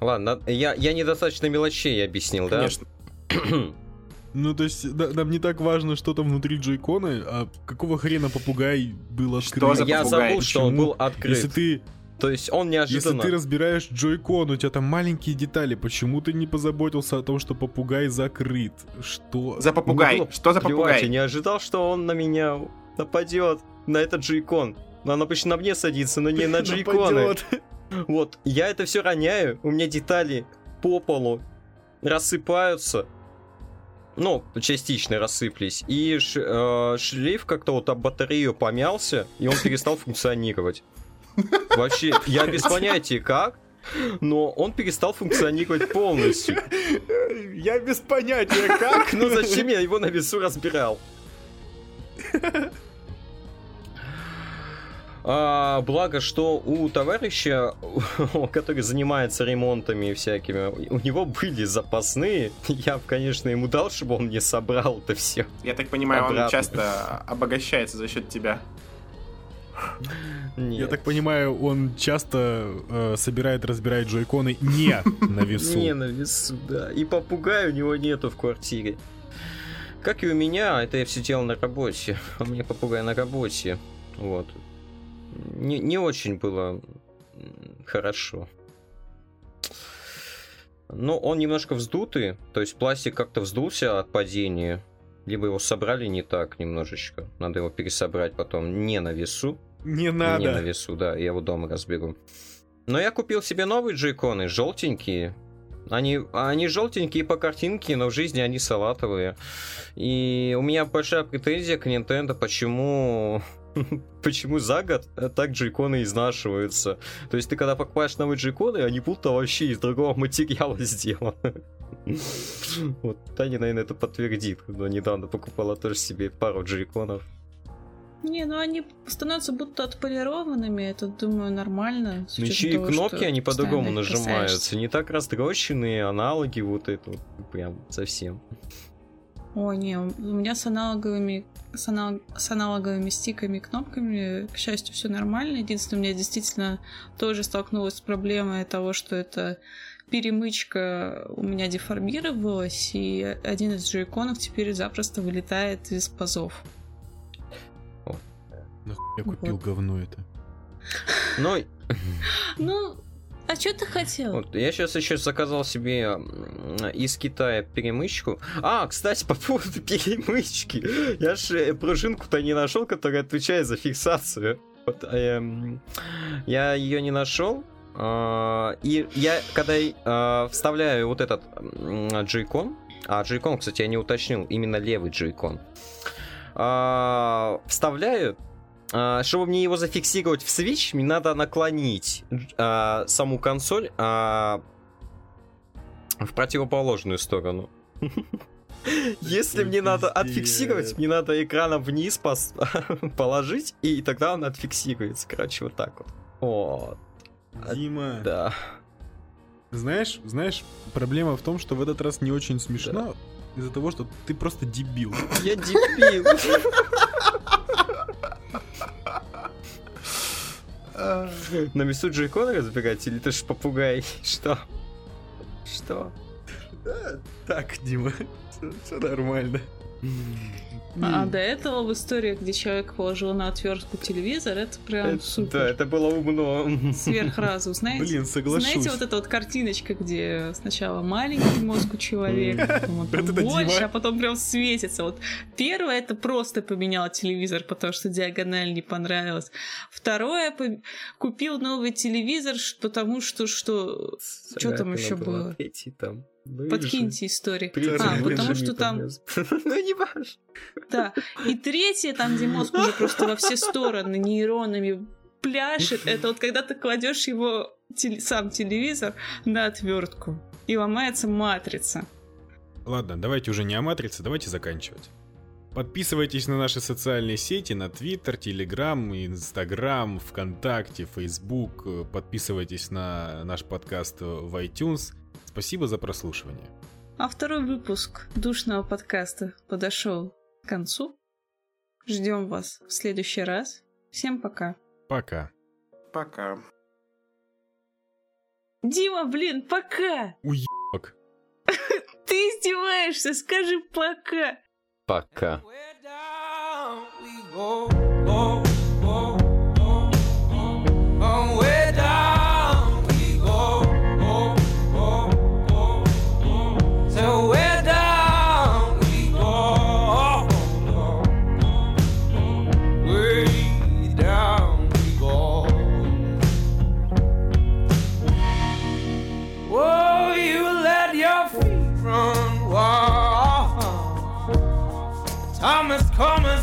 Ладно, я, я недостаточно мелочей объяснил, Конечно. да? <clears throat> Ну, то есть, да, нам не так важно, что там внутри джейкона, а какого хрена попугай был открыт? Что за попугай? Я забыл, Почему? что он был открыт. Если ты то есть он неожиданно... Если ты разбираешь джойкон, у тебя там маленькие детали, почему ты не позаботился о том, что попугай закрыт? Что? За попугай? Ну, что за попугай? Я не ожидал, что он на меня нападет, на этот джойкон. Но он обычно на мне садится, но не на <laughs> джойконы. Вот, я это все роняю, у меня детали по полу рассыпаются. Ну, частично рассыпались. И ш, э, шлейф как-то вот об батарею помялся, и он перестал <laughs> функционировать. Вообще, я без понятия как, но он перестал функционировать полностью. Я без понятия как. Ну зачем я его на весу разбирал? А, благо, что у товарища, <laughs> который занимается ремонтами всякими, у него были запасные. Я, конечно, ему дал, чтобы он мне собрал это все. Я так понимаю, он Обратно. часто обогащается за счет тебя. Я так понимаю, он часто э, собирает, разбирает джойконы не на весу. Не на весу, да. И попугая у него нету в квартире. Как и у меня, это я все делал на работе. А у меня попугай на работе. Вот. Не, не очень было хорошо. Но он немножко вздутый, то есть пластик как-то вздулся от падения. Либо его собрали не так немножечко. Надо его пересобрать потом не на весу. Не Не на надо. весу, да, я его дома разберу. Но я купил себе новые джейконы, желтенькие. Они, они желтенькие по картинке, но в жизни они салатовые. И у меня большая претензия к Nintendo, почему <laughs> почему за год так джейконы изнашиваются. То есть ты когда покупаешь новые джейконы, они будто вообще из другого <laughs> материала сделаны. <laughs> Вот Таня, наверное, это подтвердит. Но недавно покупала тоже себе пару джейконов. Не, ну они становятся будто отполированными, это, думаю, нормально. Ну еще и кнопки, они по-другому нажимаются. Не так растрощенные, аналоги вот это вот, прям совсем. О, не, у меня с аналоговыми, с, анал- с аналоговыми стиками и кнопками, к счастью, все нормально. Единственное, у меня действительно тоже столкнулась с проблемой того, что это перемычка у меня деформировалась, и один из джойконов теперь запросто вылетает из пазов. Нахуй я купил Вот. говно это. Ну, Ну, а что ты хотел? вот, я сейчас еще заказал себе из Китая перемычку. А, кстати, по поводу <laughs> перемычки. Я же пружинку-то не нашел, которая отвечает за фиксацию. Вот, эм, я ее не нашел. А, И я, когда а, вставляю вот этот м, джойкон, а джойкон, кстати, я не уточнил, именно левый джойкон, а, вставляю, чтобы мне его зафиксировать в Switch, мне надо наклонить а, саму консоль а, в противоположную сторону. <laughs> Если мне надо отфиксировать, мне надо экраном вниз <laughs> положить, и тогда он отфиксируется. Короче, вот так вот. Вот, Дима, да. знаешь, знаешь, проблема в том, что в этот раз не очень смешно из-за того, что ты просто дебил. Я дебил. <laughs> На весу джейкона разбегать, или ты ж попугай? <laughs> Что? Что? Так, Дима, <laughs> все нормально. А до этого в истории, где человек положил на отвертку телевизор, это прям Это- супер. Да, это было умно. Сверхразум, знаете? Блин, соглашусь. Знаете, вот эта вот картиночка, где сначала маленький мозг у человека, потом <laughs> Это больше, а потом прям светится. Вот первое это просто поменял телевизор, потому что диагональ не понравилась. Второе по- купил новый телевизор, потому что что что там еще было? Третий там. Подкиньте истории. Принцип А, потому что там. <laughs> Ну, не важно. Да. И третье, там, где мозг уже просто во все стороны нейронами пляшет, это вот когда ты кладешь его теле- сам телевизор на отвертку и ломается матрица. Ладно, давайте уже не о матрице, давайте заканчивать. Подписывайтесь на наши социальные сети, на Твиттер, Телеграм, Инстаграм, ВКонтакте, Фейсбук. Подписывайтесь на наш подкаст в iTunes. Спасибо за прослушивание. А второй выпуск душного подкаста подошел к концу. Ждем вас в следующий раз. Всем пока. Пока. Пока. Дима, блин, пока! Уебок. <laughs> Ты издеваешься, скажи пока! Пока. Come on.